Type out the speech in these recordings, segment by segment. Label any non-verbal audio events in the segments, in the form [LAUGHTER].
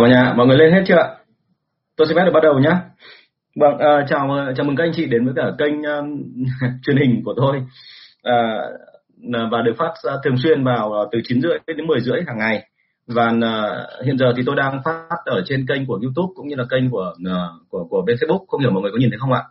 chào cả nhà, mọi người lên hết chưa ạ? Tôi xin phép được bắt đầu nhé. Vâng, uh, chào chào mừng các anh chị đến với cả kênh uh, [LAUGHS] truyền hình của tôi uh, và được phát thường xuyên vào ờ, từ 9 rưỡi đến 10 rưỡi hàng ngày. Và uh, hiện giờ thì tôi đang phát ở trên kênh của YouTube cũng như là kênh của uh, của của bên Facebook. Không hiểu mọi người có nhìn thấy không ạ?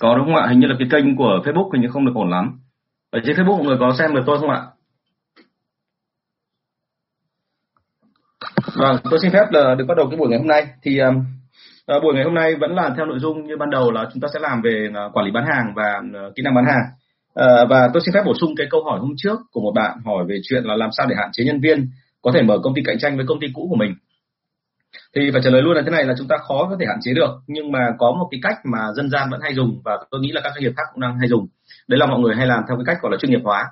Có đúng không ạ? Hình như là cái kênh của Facebook hình như không được ổn lắm. Ở trên Facebook mọi người có xem được tôi không ạ? Vâng, tôi xin phép là được bắt đầu cái buổi ngày hôm nay. Thì uh, buổi ngày hôm nay vẫn là theo nội dung như ban đầu là chúng ta sẽ làm về uh, quản lý bán hàng và uh, kỹ năng bán hàng. Uh, và tôi xin phép bổ sung cái câu hỏi hôm trước của một bạn hỏi về chuyện là làm sao để hạn chế nhân viên có thể mở công ty cạnh tranh với công ty cũ của mình thì phải trả lời luôn là thế này là chúng ta khó có thể hạn chế được nhưng mà có một cái cách mà dân gian vẫn hay dùng và tôi nghĩ là các doanh nghiệp khác cũng đang hay dùng. Đấy là mọi người hay làm theo cái cách gọi là chuyên nghiệp hóa.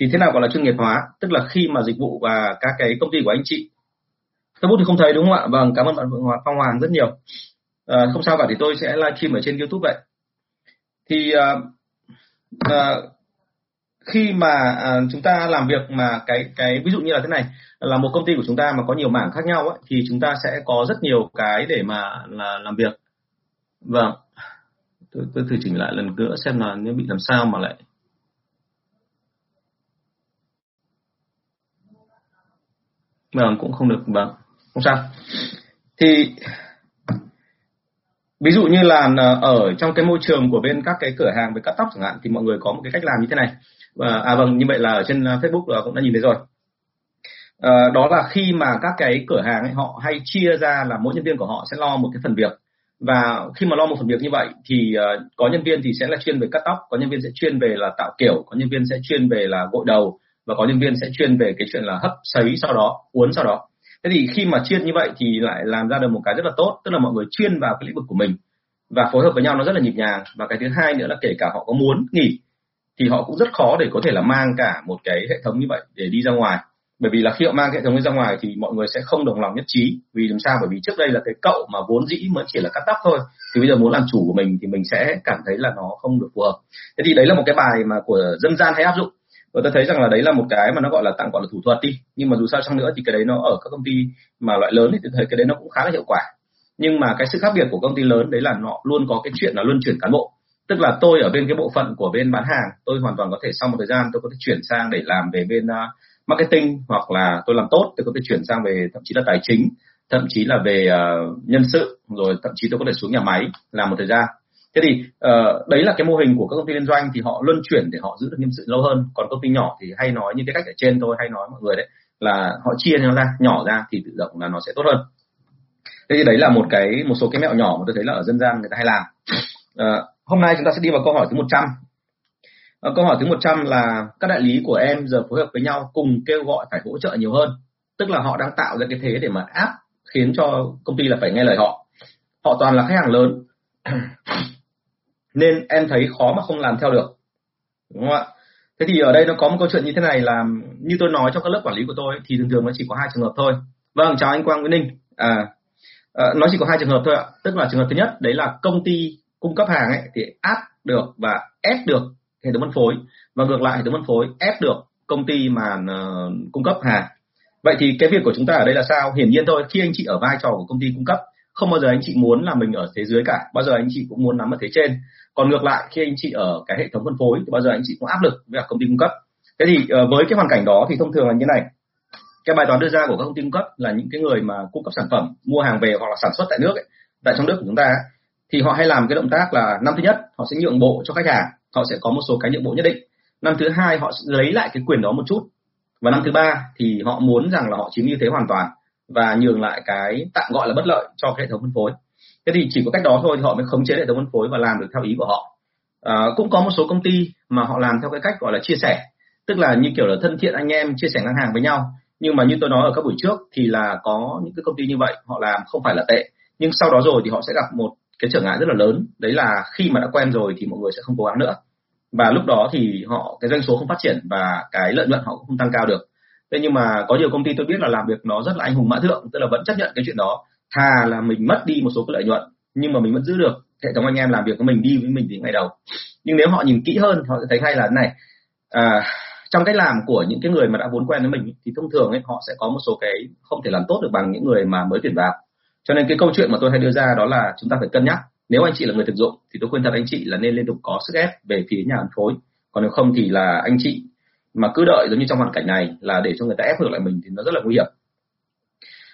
Thì thế nào gọi là chuyên nghiệp hóa? Tức là khi mà dịch vụ và các cái công ty của anh chị Facebook thì không thấy đúng không ạ? Vâng cảm ơn bạn Phong Hoàng rất nhiều. À, không sao cả thì tôi sẽ livestream ở trên YouTube vậy. Thì à, à, khi mà à, chúng ta làm việc mà cái cái ví dụ như là thế này là một công ty của chúng ta mà có nhiều mảng khác nhau ấy, thì chúng ta sẽ có rất nhiều cái để mà là làm việc. Vâng. Tôi, tôi thử chỉnh lại lần nữa xem là nếu bị làm sao mà lại. Vâng cũng không được vâng. Không sao. Thì ví dụ như là ờ, ở trong cái môi trường của bên các cái cửa hàng về cắt tóc chẳng hạn thì mọi người có một cái cách làm như thế này. Và à vâng như vậy là ở trên à, Facebook là cũng đã nhìn thấy rồi. À, đó là khi mà các cái cửa hàng ấy, họ hay chia ra là mỗi nhân viên của họ sẽ lo một cái phần việc. Và khi mà lo một phần việc như vậy thì uh, có nhân viên thì sẽ là chuyên về cắt tóc có nhân viên sẽ chuyên về là tạo kiểu có nhân viên sẽ chuyên về là gội đầu và có nhân viên sẽ chuyên về cái chuyện là hấp sấy sau đó uốn sau đó thế thì khi mà chuyên như vậy thì lại làm ra được một cái rất là tốt, tức là mọi người chuyên vào cái lĩnh vực của mình và phối hợp với nhau nó rất là nhịp nhàng. Và cái thứ hai nữa là kể cả họ có muốn nghỉ, thì họ cũng rất khó để có thể là mang cả một cái hệ thống như vậy để đi ra ngoài. Bởi vì là khi họ mang hệ thống ra ngoài thì mọi người sẽ không đồng lòng nhất trí. Vì làm sao? Bởi vì trước đây là cái cậu mà vốn dĩ mới chỉ là cắt tóc thôi. Thì bây giờ muốn làm chủ của mình thì mình sẽ cảm thấy là nó không được phù hợp. Thế thì đấy là một cái bài mà của dân gian hay áp dụng và tôi thấy rằng là đấy là một cái mà nó gọi là tạm gọi là thủ thuật đi. Nhưng mà dù sao chăng nữa thì cái đấy nó ở các công ty mà loại lớn thì tôi thấy cái đấy nó cũng khá là hiệu quả. Nhưng mà cái sự khác biệt của công ty lớn đấy là nó luôn có cái chuyện là luân chuyển cán bộ. Tức là tôi ở bên cái bộ phận của bên bán hàng tôi hoàn toàn có thể sau một thời gian tôi có thể chuyển sang để làm về bên uh, marketing hoặc là tôi làm tốt tôi có thể chuyển sang về thậm chí là tài chính thậm chí là về uh, nhân sự rồi thậm chí tôi có thể xuống nhà máy làm một thời gian thế thì uh, đấy là cái mô hình của các công ty liên doanh thì họ luân chuyển để họ giữ được nhân sự lâu hơn. Còn công ty nhỏ thì hay nói như cái cách ở trên tôi hay nói mọi người đấy là họ chia nó ra nhỏ ra thì tự động là nó sẽ tốt hơn. Thế thì đấy là một cái một số cái mẹo nhỏ mà tôi thấy là ở dân gian người ta hay làm. Uh, hôm nay chúng ta sẽ đi vào câu hỏi thứ 100 uh, ờ, câu hỏi thứ 100 là các đại lý của em giờ phối hợp với nhau cùng kêu gọi phải hỗ trợ nhiều hơn. Tức là họ đang tạo ra cái thế để mà áp khiến cho công ty là phải nghe lời họ. Họ toàn là khách hàng lớn nên em thấy khó mà không làm theo được. Đúng không ạ? Thế thì ở đây nó có một câu chuyện như thế này là như tôi nói trong các lớp quản lý của tôi thì thường thường nó chỉ có hai trường hợp thôi. Vâng chào anh Quang Nguyễn Ninh. À, à nó chỉ có hai trường hợp thôi ạ. Tức là trường hợp thứ nhất đấy là công ty cung cấp hàng ấy thì áp được và ép được hệ thống phân phối. Và ngược lại hệ thống phân phối ép được công ty mà uh, cung cấp hàng. Vậy thì cái việc của chúng ta ở đây là sao? Hiển nhiên thôi khi anh chị ở vai trò của công ty cung cấp không bao giờ anh chị muốn là mình ở thế dưới cả. Bao giờ anh chị cũng muốn nắm ở thế trên còn ngược lại khi anh chị ở cái hệ thống phân phối thì bao giờ anh chị cũng áp lực với công ty cung cấp. Thế thì ờ, với cái hoàn cảnh đó thì thông thường là như này. Cái bài toán đưa ra của các công ty cung cấp là những cái người mà cung cấp sản phẩm mua hàng về hoặc là sản xuất tại nước ấy, tại trong nước của chúng ta thì họ hay làm cái động tác là năm thứ nhất họ sẽ nhượng bộ cho khách hàng họ sẽ có một số cái nhượng bộ nhất định. Năm thứ hai họ sẽ lấy lại cái quyền đó một chút. Và năm thứ ba thì họ muốn rằng là họ chiếm ưu thế hoàn toàn và nhường lại cái tạm gọi là bất lợi cho cái hệ thống phân phối thế thì chỉ có cách đó thôi thì họ mới khống chế hệ thống phân phối và làm được theo ý của họ. À, cũng có một số công ty mà họ làm theo cái cách gọi là chia sẻ tức là như kiểu là thân thiện anh em chia sẻ ngang hàng với nhau. Nhưng mà như tôi nói ở các buổi trước thì là có những cái công ty như vậy họ làm không phải là tệ. Nhưng sau đó rồi thì họ sẽ gặp một cái trở ngại rất là lớn. Đấy là khi mà đã quen rồi thì mọi người sẽ không cố gắng nữa. Và lúc đó thì họ cái doanh số không phát triển và cái lợi nhuận họ cũng không tăng cao được. Thế nhưng mà có nhiều công ty tôi biết là làm việc nó rất là anh hùng mã thượng tức là vẫn chấp nhận cái chuyện đó thà là mình mất đi một số cái lợi nhuận nhưng mà mình vẫn giữ được. Hệ thống anh em làm việc với mình đi với mình từ ngày đầu. Nhưng nếu họ nhìn kỹ hơn họ sẽ thấy hay là thế này. À, trong cách làm của những cái người mà đã vốn quen với mình thì thông thường ấy họ sẽ có một số cái không thể làm tốt được bằng những người mà mới tuyển vào. Cho nên cái câu chuyện mà tôi hay đưa ra đó là chúng ta phải cân nhắc. Nếu anh chị là người thực dụng thì tôi khuyên thật anh chị là nên liên tục có sức ép về phía nhà phân phối. Còn nếu không thì là anh chị mà cứ đợi giống như trong hoàn cảnh này là để cho người ta ép ngược lại mình thì nó rất là nguy hiểm.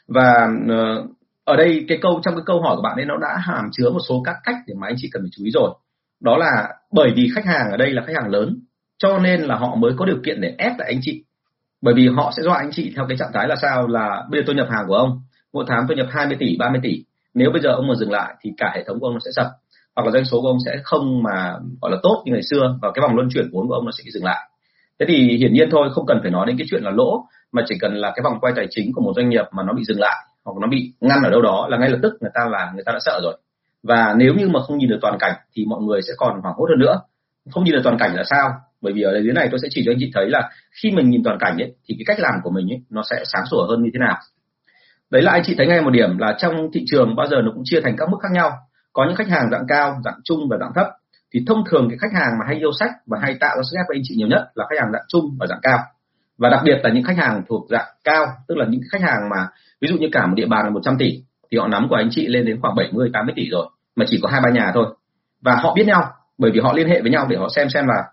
Và uh, ở đây cái câu, trong cái câu hỏi của bạn ấy, nó đã hàm chứa một số các cách để mà anh chị cần phải chú ý rồi. Đó là bởi vì khách hàng ở đây là khách hàng lớn, cho nên là họ mới có điều kiện để ép lại anh chị. Bởi vì họ sẽ dọa anh chị theo cái trạng thái là sao? Là bây giờ tôi nhập hàng của ông, mỗi tháng tôi nhập 20 tỷ 30 tỷ. Nếu bây giờ ông mà dừng lại thì cả hệ thống của ông nó sẽ sập, hoặc là doanh số của ông sẽ không mà, gọi là, tốt như ngày xưa, và cái vòng luân chuyển vốn của ông nó sẽ dừng lại. Thế thì hiển nhiên thôi, không cần phải nói đến cái chuyện là lỗ, mà chỉ cần là cái vòng quay tài chính của một doanh nghiệp mà nó bị dừng lại hoặc nó bị ngăn ở đâu đó là ngay lập tức người ta là người ta đã sợ rồi. Và nếu như mà không nhìn được toàn cảnh thì mọi người sẽ còn hoảng hốt hơn nữa. Không nhìn được toàn cảnh là sao? Bởi vì ở dưới này tôi sẽ chỉ cho anh chị thấy là khi mình nhìn toàn cảnh ấy, thì cái cách làm của mình ấy, nó sẽ sáng sủa hơn như thế nào. Đấy là anh chị thấy ngay một điểm là trong thị trường bao giờ nó cũng chia thành các mức khác nhau. Có những khách hàng dạng cao, dạng trung và dạng thấp. Thì thông thường cái khách hàng mà hay yêu sách và hay tạo ra sức ép với anh chị nhiều nhất là khách hàng dạng trung và dạng cao và đặc biệt là những khách hàng thuộc dạng cao tức là những khách hàng mà ví dụ như cả một địa bàn là 100 tỷ thì họ nắm của anh chị lên đến khoảng 70 80 tỷ rồi mà chỉ có hai ba nhà thôi. Và họ biết nhau bởi vì họ liên hệ với nhau để họ xem xem là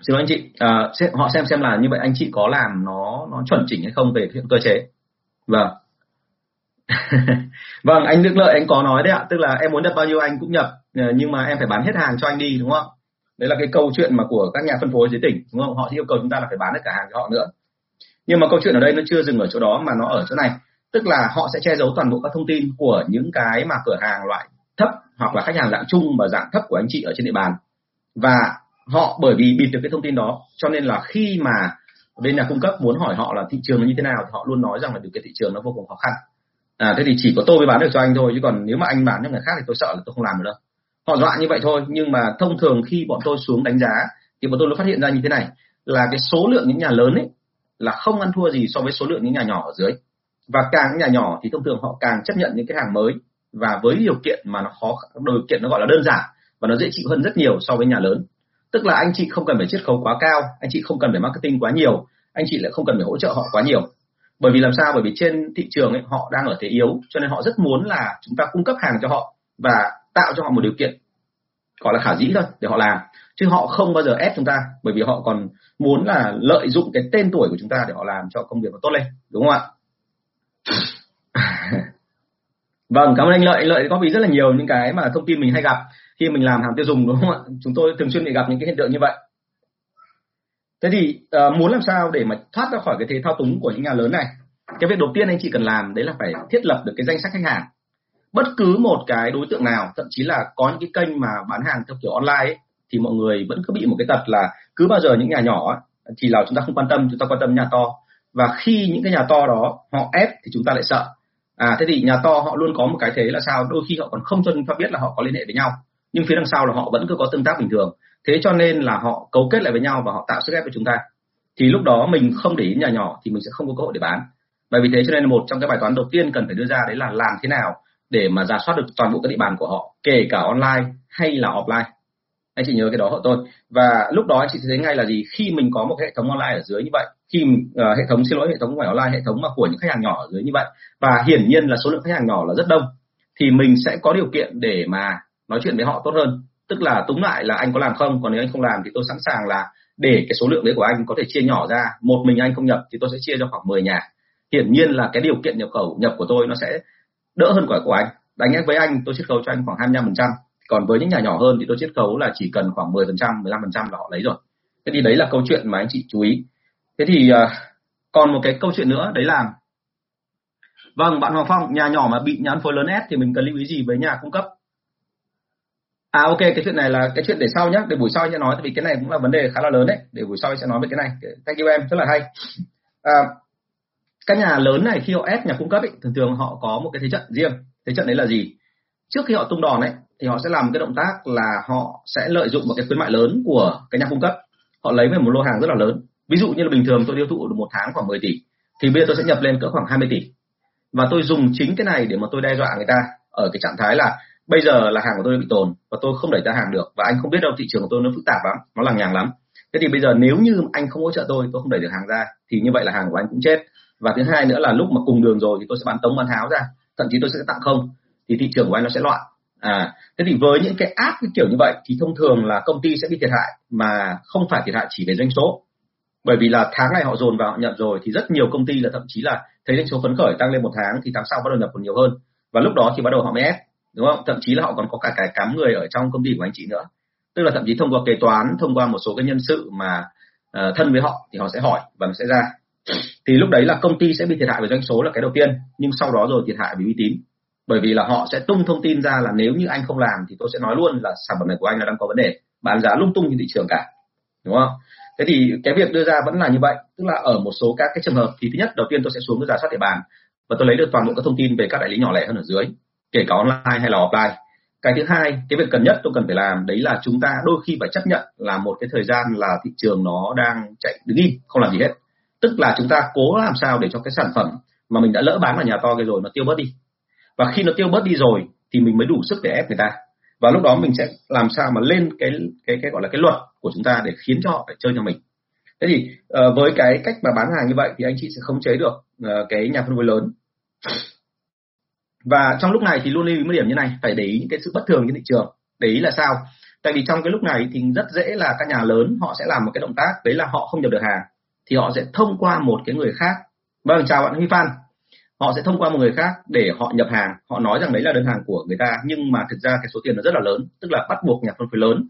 xin lỗi anh chị uh, họ xem xem là như vậy anh chị có làm nó nó chuẩn chỉnh hay không về hiện cơ chế. Vâng. [LAUGHS] Vâng anh Đức Lợi anh có nói đấy ạ tức là em muốn nhập bao nhiêu anh cũng nhập ờ, nhưng mà em phải bán hết hàng cho anh đi đúng không đấy là cái câu chuyện mà của các nhà phân phối dưới tỉnh, đúng không? Họ yêu cầu chúng ta là phải bán được cả hàng cho họ nữa. Nhưng mà câu chuyện ở đây nó chưa dừng ở chỗ đó mà nó ở chỗ này. Tức là họ sẽ che giấu toàn bộ các thông tin của những cái mà cửa hàng loại thấp hoặc là khách hàng dạng trung và dạng thấp của anh chị ở trên địa bàn. Và họ bởi vì bịt được cái thông tin đó, cho nên là khi mà bên nhà cung cấp muốn hỏi họ là thị trường nó như thế nào thì họ luôn nói rằng là điều kiện thị trường nó vô cùng khó khăn. À thế thì chỉ có tôi mới bán được cho anh thôi, chứ còn nếu mà anh bán cho người khác thì tôi sợ là tôi không làm được đâu họ dọa như vậy thôi nhưng mà thông thường khi bọn tôi xuống đánh giá thì bọn tôi mới phát hiện ra như thế này là cái số lượng những nhà lớn ấy là không ăn thua gì so với số lượng những nhà nhỏ ở dưới. Và càng những nhà nhỏ thì thông thường họ càng chấp nhận những cái hàng mới và với điều kiện mà nó khó điều kiện nó gọi là đơn giản và nó dễ chịu hơn rất nhiều so với nhà lớn. Tức là anh chị không cần phải chiết khấu quá cao anh chị không cần phải marketing quá nhiều anh chị lại không cần phải hỗ trợ họ quá nhiều. Bởi vì làm sao? Bởi vì trên thị trường ấy, họ đang ở thế yếu cho nên họ rất muốn là chúng ta cung cấp hàng cho họ và tạo cho họ một điều kiện gọi là khả dĩ thôi để họ làm. Chứ họ không bao giờ ép chúng ta bởi vì họ còn muốn là lợi dụng cái tên tuổi của chúng ta để họ làm cho công việc nó tốt lên đúng không ạ? [LAUGHS] Vâng cảm ơn anh lợi. Anh lợi có vì rất là nhiều những cái mà thông tin mình hay gặp khi mình làm hàng tiêu dùng đúng không ạ? Chúng tôi thường xuyên bị gặp những cái hiện tượng như vậy. Thế thì uh, muốn làm sao để mà thoát ra khỏi cái thế thao túng của những nhà lớn này? Cái việc đầu tiên anh chị cần làm đấy là phải thiết lập được cái danh sách khách hàng bất cứ một cái đối tượng nào thậm chí là có những cái kênh mà bán hàng theo kiểu online ấy, thì mọi người vẫn cứ bị một cái tật là cứ bao giờ những nhà nhỏ ấy, thì là chúng ta không quan tâm chúng ta quan tâm nhà to. Và khi những cái nhà to đó họ ép thì chúng ta lại sợ. À thế thì nhà to họ luôn có một cái thế là sao? Đôi khi họ còn không cho chúng ta biết là họ có liên hệ với nhau nhưng phía đằng sau là họ vẫn cứ có tương tác bình thường. Thế cho nên là họ cấu kết lại với nhau và họ tạo sức ép với chúng ta. Thì lúc đó mình không để ý nhà nhỏ thì mình sẽ không có cơ hội để bán. Bởi vì thế cho nên một trong cái bài toán đầu tiên cần phải đưa ra đấy là làm thế nào để mà giả soát được toàn bộ các địa bàn của họ kể cả online hay là offline. Anh chị nhớ cái đó hộ tôi. Và lúc đó anh chị thấy ngay là gì? Khi mình có một hệ thống online ở dưới như vậy khi uh, hệ thống xin lỗi hệ thống ngoài online hệ thống mà của những khách hàng nhỏ ở dưới như vậy và hiển nhiên là số lượng khách hàng nhỏ là rất đông thì mình sẽ có điều kiện để mà nói chuyện với họ tốt hơn. Tức là túng lại là anh có làm không còn nếu anh không làm thì tôi sẵn sàng là để cái số lượng đấy của anh có thể chia nhỏ ra. Một mình anh không nhập thì tôi sẽ chia cho khoảng 10 nhà. Hiển nhiên là cái điều kiện nhập khẩu nhập của tôi nó sẽ đỡ hơn quả của anh. Đánh với anh tôi chiết khấu cho anh khoảng 25% còn với những nhà nhỏ hơn thì tôi chiết khấu là chỉ cần khoảng 10% 15% là họ lấy rồi. Thế thì đấy là câu chuyện mà anh chị chú ý. Thế thì uh, còn một cái câu chuyện nữa đấy là vâng bạn Hoàng Phong nhà nhỏ mà bị nhãn phối lớn ép thì mình cần lưu ý gì với nhà cung cấp? À ok cái chuyện này là cái chuyện để sau nhé để buổi sau sẽ nói tại vì cái này cũng là vấn đề khá là lớn đấy. Để buổi sau sẽ nói về cái này. Thank you em rất là hay. À, các nhà lớn này khi họ ép nhà cung cấp ấy, thường thường họ có một cái thế trận riêng. Thế trận đấy là gì? Trước khi họ tung đòn ấy thì họ sẽ làm cái động tác là họ sẽ lợi dụng một cái khuyến mại lớn của cái nhà cung cấp. Họ lấy về một lô hàng rất là lớn. Ví dụ như là bình thường tôi tiêu thụ được một tháng khoảng 10 tỷ thì bây giờ tôi sẽ nhập lên cỡ khoảng 20 tỷ. Và tôi dùng chính cái này để mà tôi đe dọa người ta ở cái trạng thái là bây giờ là hàng của tôi bị tồn và tôi không đẩy ra hàng được và anh không biết đâu thị trường của tôi nó phức tạp lắm nó lằng nhằng lắm. Thế thì bây giờ nếu như anh không hỗ trợ tôi tôi không đẩy được hàng ra thì như vậy là hàng của anh cũng chết và thứ hai nữa là lúc mà cùng đường rồi thì tôi sẽ bán tống bán tháo ra thậm chí tôi sẽ tặng không thì thị trường của anh nó sẽ loạn. À thế thì với những cái áp cái kiểu như vậy thì thông thường là công ty sẽ bị thiệt hại mà không phải thiệt hại chỉ về doanh số. Bởi vì là tháng này họ dồn vào họ nhận rồi thì rất nhiều công ty là thậm chí là thấy doanh số phấn khởi tăng lên một tháng thì tháng sau bắt đầu nhập còn nhiều hơn. Và lúc đó thì bắt đầu họ mới ép đúng không? Thậm chí là họ còn có cả cái cắm người ở trong công ty của anh chị nữa. Tức là thậm chí thông qua kế toán thông qua một số cái nhân sự mà uh, thân với họ thì họ sẽ hỏi và nó sẽ ra thì lúc đấy là công ty sẽ bị thiệt hại về doanh số là cái đầu tiên, nhưng sau đó rồi thiệt hại về uy tín. Bởi vì là họ sẽ tung thông tin ra là nếu như anh không làm thì tôi sẽ nói luôn là sản phẩm này của anh là đang có vấn đề, bán giá lung tung trên thị trường cả. Đúng không? Thế thì cái việc đưa ra vẫn là như vậy, tức là ở một số các cái trường hợp thì thứ nhất, đầu tiên tôi sẽ xuống cái giả soát địa bàn và tôi lấy được toàn bộ các thông tin về các đại lý nhỏ lẻ hơn ở dưới, kể cả online hay là offline. Cái thứ hai, cái việc cần nhất tôi cần phải làm đấy là chúng ta đôi khi phải chấp nhận là một cái thời gian là thị trường nó đang chạy đứng im, không làm gì hết tức là chúng ta cố làm sao để cho cái sản phẩm mà mình đã lỡ bán vào nhà to cái rồi nó tiêu bớt đi. Và khi nó tiêu bớt đi rồi thì mình mới đủ sức để ép người ta. Và lúc đó mình sẽ làm sao mà lên cái cái cái gọi là cái luật của chúng ta để khiến cho họ phải chơi cho mình. Thế thì uh, với cái cách mà bán hàng như vậy thì anh chị sẽ không chế được uh, cái nhà phân phối lớn. Và trong lúc này thì luôn lưu ý một điểm như này phải để ý những cái sự bất thường trên thị trường. Để ý là sao? Tại vì trong cái lúc này thì rất dễ là các nhà lớn họ sẽ làm một cái động tác đấy là họ không nhập được hàng thì họ sẽ thông qua một cái người khác. Vâng chào bạn Huy Phan. Họ sẽ thông qua một người khác để họ nhập hàng. Họ nói rằng đấy là đơn hàng của người ta nhưng mà thực ra cái số tiền nó rất là lớn tức là bắt buộc nhà phân phối lớn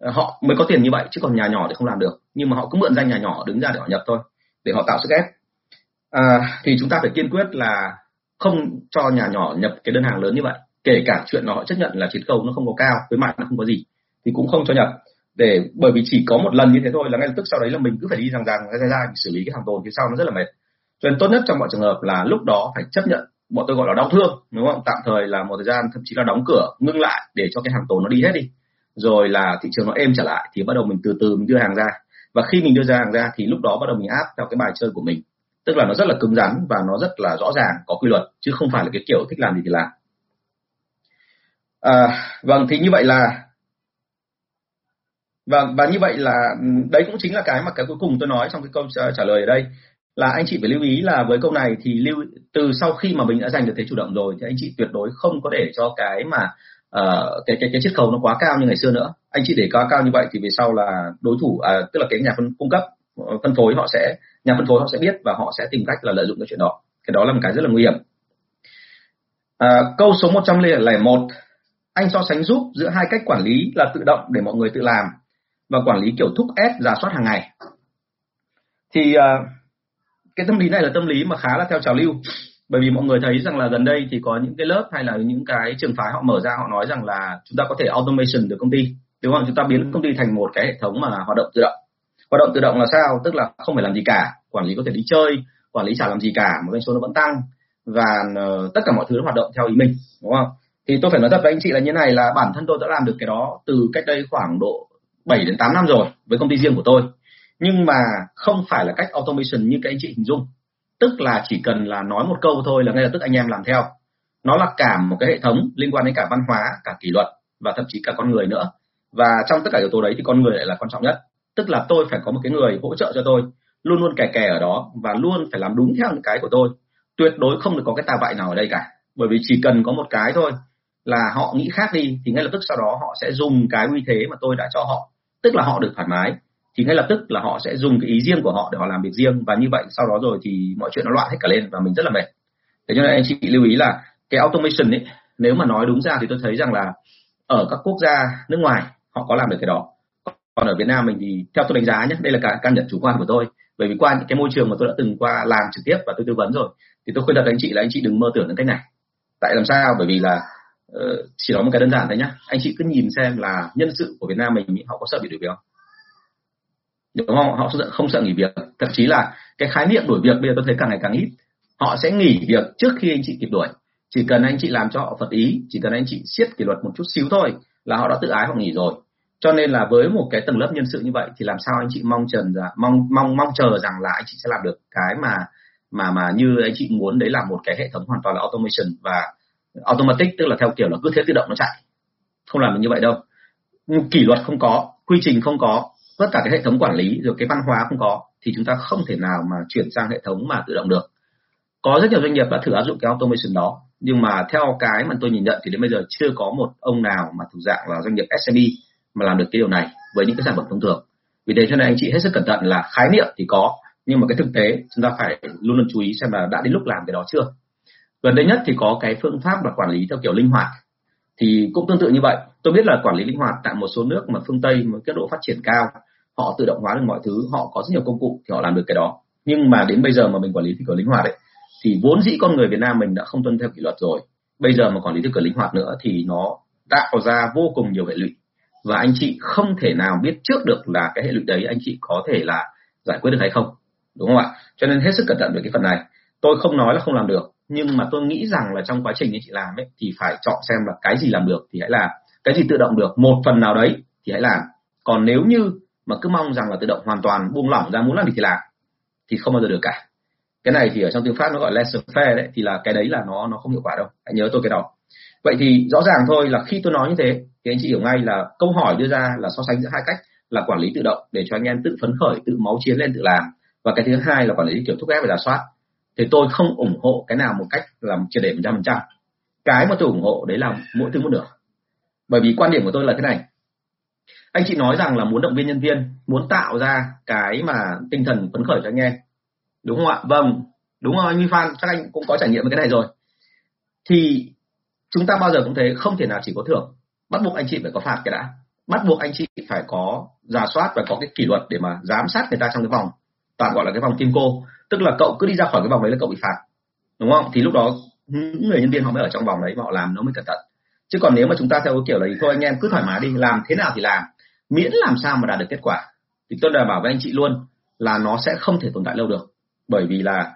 ờ, họ mới có tiền như vậy chứ còn nhà nhỏ thì không làm được. Nhưng mà họ cứ mượn danh nhà nhỏ đứng ra để họ nhập thôi để họ tạo sức ép. À, thì chúng ta phải kiên quyết là không cho nhà nhỏ nhập cái đơn hàng lớn như vậy. Kể cả chuyện là họ chấp nhận là chiết khấu nó không có cao với mạng nó không có gì thì cũng không cho nhập để bởi vì chỉ có một lần như thế thôi là ngay lập tức sau đấy là mình cứ phải đi rằng rằng ra ra xử lý cái hàng tồn phía sau nó rất là mệt. Cho nên tốt nhất trong mọi trường hợp là lúc đó phải chấp nhận bọn tôi gọi là đau thương đúng không? Tạm thời là một thời gian thậm chí là đóng cửa ngưng lại để cho cái hàng tồn nó đi hết đi. Rồi là thị trường nó êm trở lại thì bắt đầu mình từ từ mình đưa hàng ra. Và khi mình đưa ra hàng ra thì lúc đó bắt đầu mình áp theo cái bài chơi của mình. Tức là nó rất là cứng rắn và nó rất là rõ ràng có quy luật chứ không phải là cái kiểu thích làm gì thì làm. À, vâng thì như vậy là và và như vậy là ừ, đấy cũng chính là cái mà cái cuối cùng tôi nói trong cái câu trả lời ở đây. Là anh chị phải lưu ý là với câu này thì lưu từ sau khi mà mình đã giành được thế chủ động rồi thì anh chị tuyệt đối không có để cho cái mà uh, cái cái cái chiết khấu nó quá cao như ngày xưa nữa. Anh chị để quá cao như vậy thì về sau là đối thủ à, tức là cái nhà phân cung cấp ờ, phân phối họ sẽ nhà phân phối họ sẽ biết và họ sẽ tìm cách là lợi dụng cái chuyện đó. Cái đó là một cái rất là nguy hiểm. À, câu số 101 anh so sánh giúp giữa hai cách quản lý là tự động để mọi người tự làm và quản lý kiểu thúc ép giả soát hàng ngày. Thì uh, cái tâm lý này là tâm lý mà khá là theo trào lưu. Bởi vì mọi người thấy rằng là gần đây thì có những cái lớp hay là những cái trường phái họ mở ra họ nói rằng là chúng ta có thể automation được công ty. Đúng không? Chúng ta biến công ty thành một cái hệ thống mà hoạt động tự động. Hoạt động tự động là sao? Tức là không phải làm gì cả. Quản lý có thể đi chơi quản lý chả làm gì cả mà doanh số nó vẫn tăng. Và uh, tất cả mọi thứ nó hoạt động theo ý mình. Đúng không? Thì tôi phải nói thật với anh chị là như này là bản thân tôi đã làm được cái đó từ cách đây khoảng độ 7 đến 8 năm rồi với công ty riêng của tôi. Nhưng mà không phải là cách automation như các anh chị hình dung. Tức là chỉ cần là nói một câu thôi là ngay lập tức anh em làm theo. Nó là cả một cái hệ thống liên quan đến cả văn hóa, cả kỷ luật và thậm chí cả con người nữa. Và trong tất cả yếu tố đấy thì con người lại là quan trọng nhất. Tức là tôi phải có một cái người hỗ trợ cho tôi, luôn luôn kè kè ở đó và luôn phải làm đúng theo những cái của tôi. Tuyệt đối không được có cái tà vại nào ở đây cả. Bởi vì chỉ cần có một cái thôi là họ nghĩ khác đi thì ngay lập tức sau đó họ sẽ dùng cái uy thế mà tôi đã cho họ tức là họ được thoải mái. Thì ngay lập tức là họ sẽ dùng cái ý riêng của họ để họ làm việc riêng. Và như vậy, sau đó rồi thì mọi chuyện nó loạn hết cả lên và mình rất là mệt. Thế cho nên anh chị lưu ý là cái automation ấy, nếu mà nói đúng ra thì tôi thấy rằng là ở các quốc gia nước ngoài, họ có làm được cái đó. Còn ở Việt Nam mình thì theo tôi đánh giá nhé đây là cả căn nhận chủ quan của tôi. Bởi vì qua những cái môi trường mà tôi đã từng qua làm trực tiếp và tôi tư vấn rồi, thì tôi khuyên đặt anh chị là anh chị đừng mơ tưởng đến cách này. Tại làm sao? Bởi vì là uh, chỉ nói một cái đơn giản thôi nhá. Anh chị cứ nhìn xem là nhân sự của Việt Nam mình họ có sợ bị đuổi việc không? Đúng không? Họ không sợ nghỉ việc. Thậm chí là cái khái niệm đuổi việc bây giờ tôi thấy càng ngày càng ít. Họ sẽ nghỉ việc trước khi anh chị kịp đuổi. Chỉ cần anh chị làm cho họ phật ý chỉ cần anh chị siết kỷ luật một chút xíu thôi là họ đã tự ái họ nghỉ rồi. Cho nên là với một cái tầng lớp nhân sự như vậy thì làm sao anh chị mong chờ mong mong mong chờ rằng là anh chị sẽ làm được cái mà mà mà như anh chị muốn đấy là một cái hệ thống hoàn toàn là automation và automatic, tức là theo kiểu là cứ thế tự động nó chạy. Không làm được như vậy đâu. Kỷ luật không có, quy trình không có, tất cả cái hệ thống quản lý, rồi cái văn hóa không có, thì chúng ta không thể nào mà chuyển sang hệ thống mà tự động được. Có rất nhiều doanh nghiệp đã thử áp dụng cái automation đó, nhưng mà theo cái mà tôi nhìn nhận thì đến bây giờ chưa có một ông nào mà thuộc dạng là doanh nghiệp SME mà làm được cái điều này với những cái sản phẩm thông thường. Vì thế cho nên anh chị hết sức cẩn thận là khái niệm thì có, nhưng mà cái thực tế chúng ta phải luôn luôn chú ý xem là đã đến lúc làm cái đó chưa gần đây nhất thì có cái phương pháp là quản lý theo kiểu linh hoạt. Thì cũng tương tự như vậy. Tôi biết là quản lý linh hoạt tại một số nước mà phương tây với cái độ phát triển cao, họ tự động hóa được mọi thứ, họ có rất nhiều công cụ thì họ làm được cái đó. Nhưng mà đến bây giờ mà mình quản lý theo kiểu linh hoạt ấy, thì vốn dĩ con người Việt Nam mình đã không tuân theo kỷ luật rồi. Bây giờ mà quản lý theo kiểu linh hoạt nữa thì nó tạo ra vô cùng nhiều hệ lụy. Và anh chị không thể nào biết trước được là cái hệ lụy đấy anh chị có thể là giải quyết được hay không. Đúng không ạ? Cho nên hết sức cẩn thận về cái phần này. Tôi không nói là không làm được nhưng mà tôi nghĩ rằng là trong quá trình anh chị làm ấy, thì phải chọn xem là cái gì làm được thì hãy làm. Cái gì tự động được, một phần nào đấy thì hãy làm. Còn nếu như mà cứ mong rằng là tự động hoàn toàn buông lỏng ra muốn làm gì thì làm, thì không bao giờ được cả. Cái này thì ở trong tiếng pháp nó gọi là laissez faire đấy, thì là cái đấy là nó nó không hiệu quả đâu. Hãy nhớ tôi cái đó. Vậy thì rõ ràng thôi là khi tôi nói như thế, thì anh chị hiểu ngay là câu hỏi đưa ra là so sánh giữa hai cách là quản lý tự động để cho anh em tự phấn khởi, tự máu chiến lên, tự làm. Và cái thứ hai là quản lý kiểu thúc ép và giả soát thì tôi không ủng hộ cái nào một cách làm triệt để một trăm phần trăm. Cái mà tôi ủng hộ đấy là mỗi thứ một nửa. Bởi vì quan điểm của tôi là thế này. Anh chị nói rằng là muốn động viên nhân viên, muốn tạo ra cái mà tinh thần phấn khởi cho anh em. Đúng không ạ? Vâng. Đúng rồi anh Huy Phan, chắc anh cũng có trải nghiệm với cái này rồi. Thì chúng ta bao giờ cũng thế, không thể nào chỉ có thưởng. Bắt buộc anh chị phải có phạt cái đã. Bắt buộc anh chị phải có giả soát và có cái kỷ luật để mà giám sát người ta trong cái vòng tạm gọi là cái vòng kim cô tức là cậu cứ đi ra khỏi cái vòng đấy là cậu bị phạt. Đúng không? Thì lúc đó những người nhân viên họ mới ở trong vòng đấy và họ làm nó mới cẩn thận. Chứ còn nếu mà chúng ta theo cái kiểu là thôi anh em cứ thoải mái đi làm thế nào thì làm miễn làm sao mà đạt được kết quả. Thì tôi đảm bảo với anh chị luôn là nó sẽ không thể tồn tại lâu được. Bởi vì là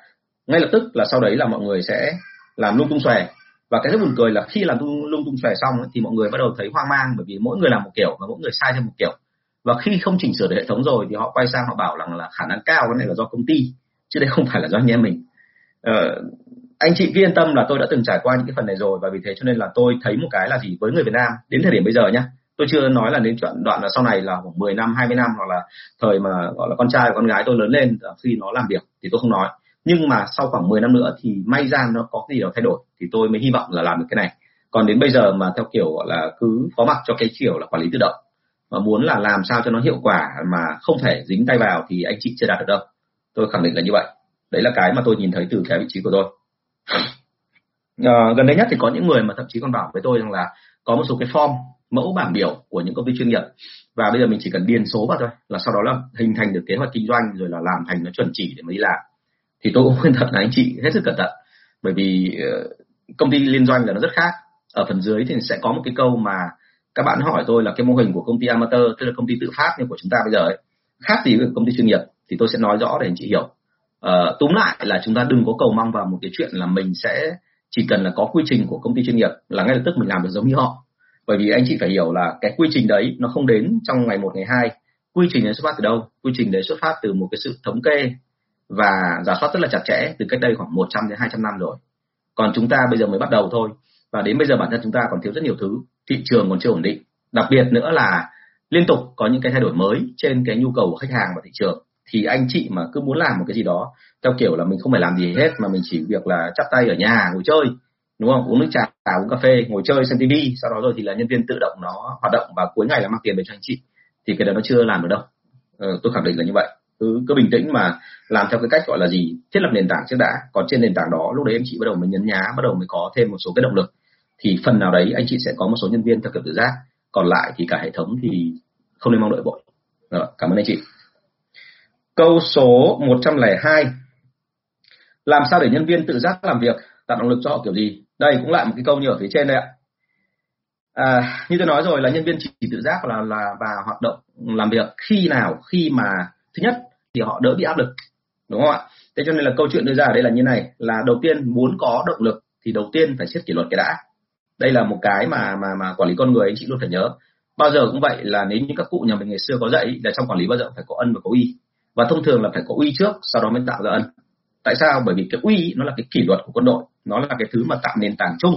ngay lập tức là sau đấy là mọi người sẽ làm lung tung xòe. Và cái rất buồn cười là khi làm lung, lung tung xòe xong ấy, thì mọi người bắt đầu thấy hoang mang bởi vì mỗi người làm một kiểu và mỗi người sai theo một kiểu. Và khi không chỉnh sửa được hệ thống rồi thì họ quay sang họ bảo rằng là khả năng cao cái này là do công ty chứ đây không phải là do anh em mình. Ờ, anh chị cứ yên tâm là tôi đã từng trải qua những cái phần này rồi và vì thế cho nên là tôi thấy một cái là gì với người Việt Nam đến thời điểm bây giờ nhá tôi chưa nói là đến chuẩn đoạn là sau này là khoảng 10 năm 20 năm hoặc là thời mà gọi là con trai và con gái tôi lớn lên ờ, khi nó làm việc thì tôi không nói. Nhưng mà sau khoảng 10 năm nữa thì may ra nó có gì đó thay đổi thì tôi mới hy vọng là làm được cái này. Còn đến bây giờ mà theo kiểu gọi là cứ phó mặc cho cái kiểu là quản lý tự động mà muốn là làm sao cho nó hiệu quả mà không thể dính tay vào thì anh chị chưa đạt được đâu tôi khẳng định là như vậy. Đấy là cái mà tôi nhìn thấy từ cái vị trí của tôi. À, gần đây nhất thì có những người mà thậm chí còn bảo với tôi rằng là có một số cái form mẫu bảng biểu của những công ty chuyên nghiệp. Và bây giờ mình chỉ cần điền số vào thôi là sau đó là hình thành được kế hoạch kinh doanh rồi là làm thành nó chuẩn chỉ để mà đi làm. Thì tôi cũng khuyên thật là anh chị hết sức cẩn thận bởi vì ờ, công ty liên doanh là nó rất khác. Ở phần dưới thì sẽ có một cái câu mà các bạn hỏi tôi là cái mô hình của công ty amateur tức là công ty tự phát như của chúng ta bây giờ ấy khác gì với công ty chuyên nghiệp thì tôi sẽ nói rõ để anh chị hiểu. Uh, túm lại là chúng ta đừng có cầu mong vào một cái chuyện là mình sẽ chỉ cần là có quy trình của công ty chuyên nghiệp là ngay lập tức mình làm được giống như họ. Bởi vì anh chị phải hiểu là cái quy trình đấy nó không đến trong ngày một ngày hai. Quy trình đấy xuất phát từ đâu? Quy trình đấy xuất phát từ một cái sự thống kê và giả soát rất là chặt chẽ từ cách đây khoảng 100 đến 200 năm rồi. Còn chúng ta bây giờ mới bắt đầu thôi. Và đến bây giờ bản thân chúng ta còn thiếu rất nhiều thứ. Thị trường còn chưa ổn định. Đặc biệt nữa là liên tục có những cái thay đổi mới trên cái nhu cầu của khách hàng và thị trường thì anh chị mà cứ muốn làm một cái gì đó theo kiểu là mình không phải làm gì hết mà mình chỉ việc là chắp tay ở nhà ngồi chơi đúng không? Uống nước trà uống cà phê ngồi chơi xem tivi sau đó rồi thì là nhân viên tự động nó hoạt động và cuối ngày là mang tiền về cho anh chị. Thì cái đó nó chưa làm được đâu. Ờ, tôi khẳng định là như vậy. Cứ cứ bình tĩnh mà làm theo cái cách gọi là gì? Thiết lập nền tảng trước đã. Còn trên nền tảng đó lúc đấy anh chị bắt đầu mới nhấn nhá bắt đầu mới có thêm một số cái động lực. Thì phần nào đấy anh chị sẽ có một số nhân viên theo kiểu tự giác. Còn lại thì cả hệ thống thì không nên mong đợi vội. Rồi, cảm ơn anh chị câu số 102 làm sao để nhân viên tự giác làm việc tạo động lực cho họ kiểu gì? Đây cũng lại một cái câu như ở phía trên đây ạ. À, như tôi nói rồi là nhân viên chỉ tự giác là là và hoạt động làm việc khi nào khi mà thứ nhất thì họ đỡ bị áp lực đúng không ạ? Thế cho nên là câu chuyện đưa ra ở đây là như này là đầu tiên muốn có động lực thì đầu tiên phải siết kỷ luật cái đã. Đây là một cái mà mà mà quản lý con người anh chị luôn phải nhớ. Bao giờ cũng vậy là nếu như các cụ nhà mình ngày xưa có dạy là trong quản lý bao giờ phải có ân và có uy và thông thường là phải có uy trước, sau đó mới tạo ra ân. Tại sao? Bởi vì cái uy nó là cái kỷ luật của quân đội. Nó là cái thứ mà tạo nền tảng chung.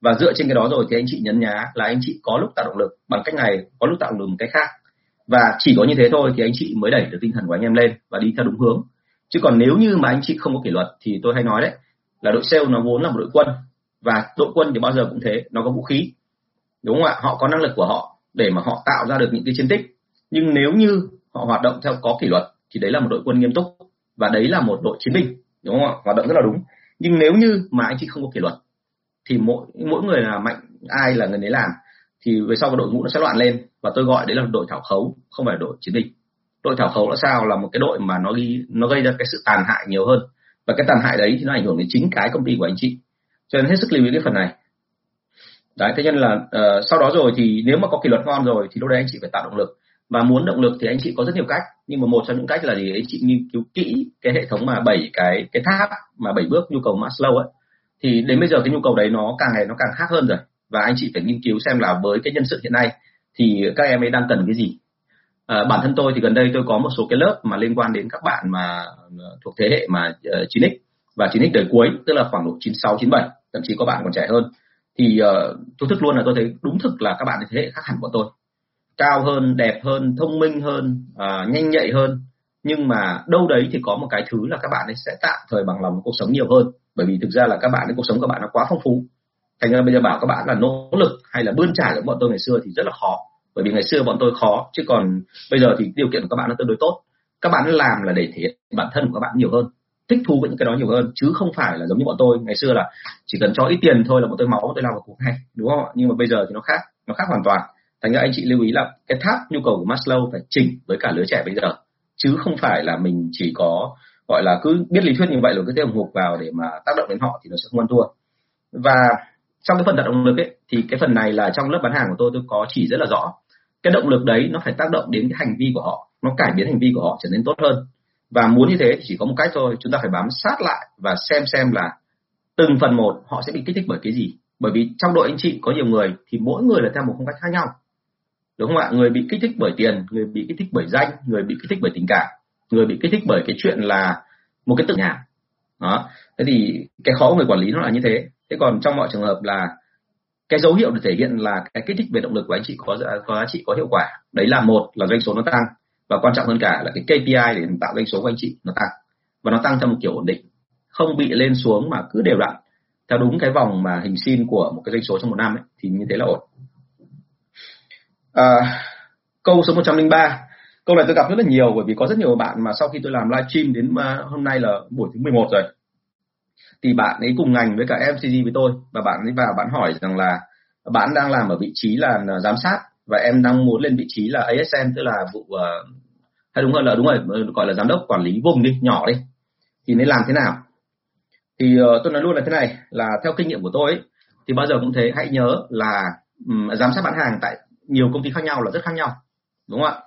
Và dựa trên cái đó rồi thì anh chị nhấn nhá là anh chị có lúc tạo động lực bằng cách này, có lúc tạo động lực một cách khác. Và chỉ có như thế thôi thì anh chị mới đẩy được tinh thần của anh em lên và đi theo đúng hướng. Chứ còn nếu như mà anh chị không có kỷ luật thì tôi hay nói đấy, là đội sale nó vốn là một đội quân. Và đội quân thì bao giờ cũng thế, nó có vũ khí. Đúng không ạ? Họ có năng lực của họ để mà họ tạo ra được những cái chiến tích. Nhưng nếu như họ hoạt động theo có kỷ luật thì đấy là một đội quân nghiêm túc và đấy là một đội chiến binh đúng không ạ? Hoạt động rất là đúng. Nhưng nếu như mà anh chị không có kỷ luật thì mỗi mỗi người là mạnh ai là người đấy làm thì về sau cái đội ngũ nó sẽ loạn lên. Và tôi gọi đấy là đội thảo khấu không phải đội chiến binh. Đội thảo khấu là sao? Là một cái đội mà nó ghi nó gây ra cái sự tàn hại nhiều hơn. Và cái tàn hại đấy thì nó ảnh hưởng đến chính cái công ty của anh chị. Cho nên hết sức lưu ý cái phần này. Đấy thế nên là uh, sau đó rồi thì nếu mà có kỷ luật ngon rồi thì lúc đấy anh chị phải tạo động lực và muốn động lực thì anh chị có rất nhiều cách. Nhưng mà một trong những cách là gì anh chị nghiên cứu kỹ cái hệ thống mà bảy cái cái tháp mà bảy bước nhu cầu Maslow ấy. Thì đến bây giờ cái nhu cầu đấy nó càng ngày nó càng khác hơn rồi. Và anh chị phải nghiên cứu xem là với cái nhân sự hiện nay thì các em ấy đang cần cái gì. À, bản thân tôi thì gần đây tôi có một số cái lớp mà liên quan đến các bạn mà à, thuộc thế hệ mà ờ, uh, 9x và 9x đời cuối tức là khoảng độ 96 97 thậm chí có bạn còn trẻ hơn. Thì uh, tôi thức luôn là tôi thấy đúng thực là các bạn thế hệ khác hẳn bọn tôi cao hơn đẹp hơn thông minh hơn à, nhanh nhạy hơn. Nhưng mà đâu đấy thì có một cái thứ là các bạn ấy sẽ tạm thời bằng lòng cuộc sống nhiều hơn. Bởi vì thực ra là các bạn ấy cuộc sống của bạn nó quá phong phú. Thành ra bây giờ bảo các bạn là nỗ lực hay là bươn trải giống bọn tôi ngày xưa thì rất là khó. Bởi vì ngày xưa bọn tôi khó chứ còn bây giờ thì điều kiện của các bạn nó tương đối tốt. Các bạn làm là để thể hiện bản thân của các bạn nhiều hơn thích thú với những cái đó nhiều hơn chứ không phải là giống như bọn tôi. Ngày xưa là chỉ cần cho ít tiền thôi là bọn tôi máu bọn tôi làm một cuộc hay đúng không nhưng mà bây giờ thì nó khác nó khác hoàn toàn thành ra anh chị lưu ý là cái tháp nhu cầu của Maslow phải chỉnh với cả lứa trẻ bây giờ. Chứ không phải là mình chỉ có, gọi là, cứ biết lý thuyết như vậy rồi cứ thế hùng hục vào để mà tác động đến họ thì nó sẽ không ăn thua. Và trong cái phần đặt động lực ấy, thì cái phần này là trong lớp bán hàng của tôi tôi có chỉ rất là rõ. Cái động lực đấy nó phải tác động đến cái hành vi của họ, nó cải biến hành vi của họ trở nên tốt hơn. Và muốn như thế thì chỉ có một cách thôi, chúng ta phải bám sát lại và xem xem là từng phần một họ sẽ bị kích thích bởi cái gì. Bởi vì trong đội anh chị có nhiều người thì mỗi người là theo một phong cách khác nhau đúng không ạ? Người bị kích thích bởi tiền người bị kích thích bởi danh người bị kích thích bởi tình cảm người bị kích thích bởi cái chuyện là một cái tự nhà. Đó. Thế thì cái khó của người quản lý nó là như thế. Thế còn trong mọi trường hợp là cái dấu hiệu để thể hiện là cái kích thích về động lực của anh chị có có giá trị có hiệu quả. Đấy là một là doanh số nó tăng và quan trọng hơn cả là cái KPI để tạo doanh số của anh chị nó tăng và nó tăng theo một kiểu ổn định không bị lên xuống mà cứ đều đặn theo đúng cái vòng mà hình sin của một cái doanh số trong một năm ấy, thì như thế là ổn à, câu số 103 câu này tôi gặp rất là nhiều bởi vì có rất nhiều bạn mà sau khi tôi làm livestream đến ờ, hôm nay là buổi thứ 11 rồi. Thì bạn ấy cùng ngành với cả MCG với tôi và bạn ấy vào bạn hỏi rằng là bạn đang làm ở vị trí là ờ, giám sát và em đang muốn lên vị trí là ASM tức là vụ uh, hay đúng hơn là đúng rồi gọi là giám đốc quản lý vùng đi nhỏ đi. Thì nên làm thế nào? Thì uh, tôi nói luôn là thế này là theo kinh nghiệm của tôi ấy, thì bao giờ cũng thế hãy nhớ là um, giám sát bán hàng tại nhiều công ty khác nhau là rất khác nhau đúng không ạ?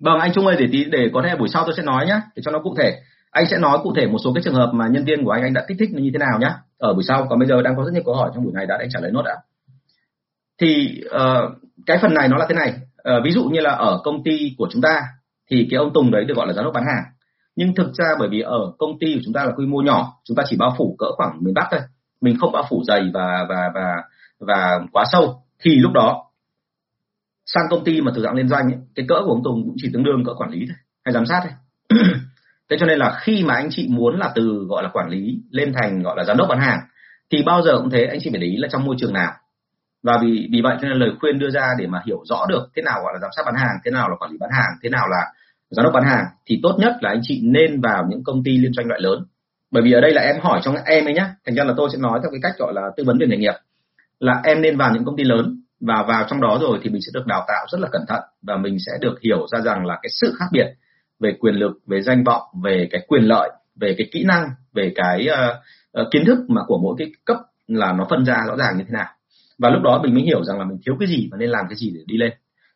Vâng anh Trung ơi để tí để có thể buổi sau tôi sẽ nói nhé để cho nó cụ thể. Anh sẽ nói cụ thể một số cái trường hợp mà nhân viên của anh anh đã kích thích như thế nào nhé ở buổi sau. Còn bây giờ đang có rất nhiều câu hỏi trong buổi này đã anh trả lời nốt đã. Thì uh, cái phần này nó là thế này uh, ví dụ như là ở công ty của chúng ta thì cái ông Tùng đấy được gọi là giám đốc bán hàng. Nhưng thực ra bởi vì ở công ty của chúng ta là quy mô nhỏ chúng ta chỉ bao phủ cỡ khoảng miền Bắc thôi. Mình không bao phủ dày và và và và quá sâu thì lúc đó sang công ty mà thực dạng liên doanh ấy, cái cỡ của ông Tùng cũng chỉ tương đương cỡ quản lý thôi hay giám sát thôi. [CLEARS THROAT] Thế cho nên là khi mà anh chị muốn là từ gọi là quản lý lên thành gọi là giám đốc bán hàng thì bao giờ cũng thế anh chị phải để ý là trong môi trường nào. Và vì vì vậy cho nên lời khuyên đưa ra để mà hiểu rõ được thế nào gọi là giám sát bán hàng thế nào là quản lý bán hàng thế nào là giám đốc bán hàng thì tốt nhất là anh chị nên vào những công ty liên doanh loại lớn. Bởi vì ở đây là em hỏi trong em ấy nhá thành ra là tôi sẽ nói theo cái cách gọi là tư vấn về nghề nghiệp là em nên vào những công ty lớn và vào trong đó rồi thì mình sẽ được đào tạo rất là cẩn thận và mình sẽ được hiểu ra rằng là cái sự khác biệt về quyền lực về danh vọng về cái quyền lợi về cái kỹ năng về cái uh, uh, kiến thức mà của mỗi cái cấp là nó phân ra rõ ràng như thế nào. Và lúc đó mình mới hiểu rằng là mình thiếu cái gì và nên làm cái gì để đi lên.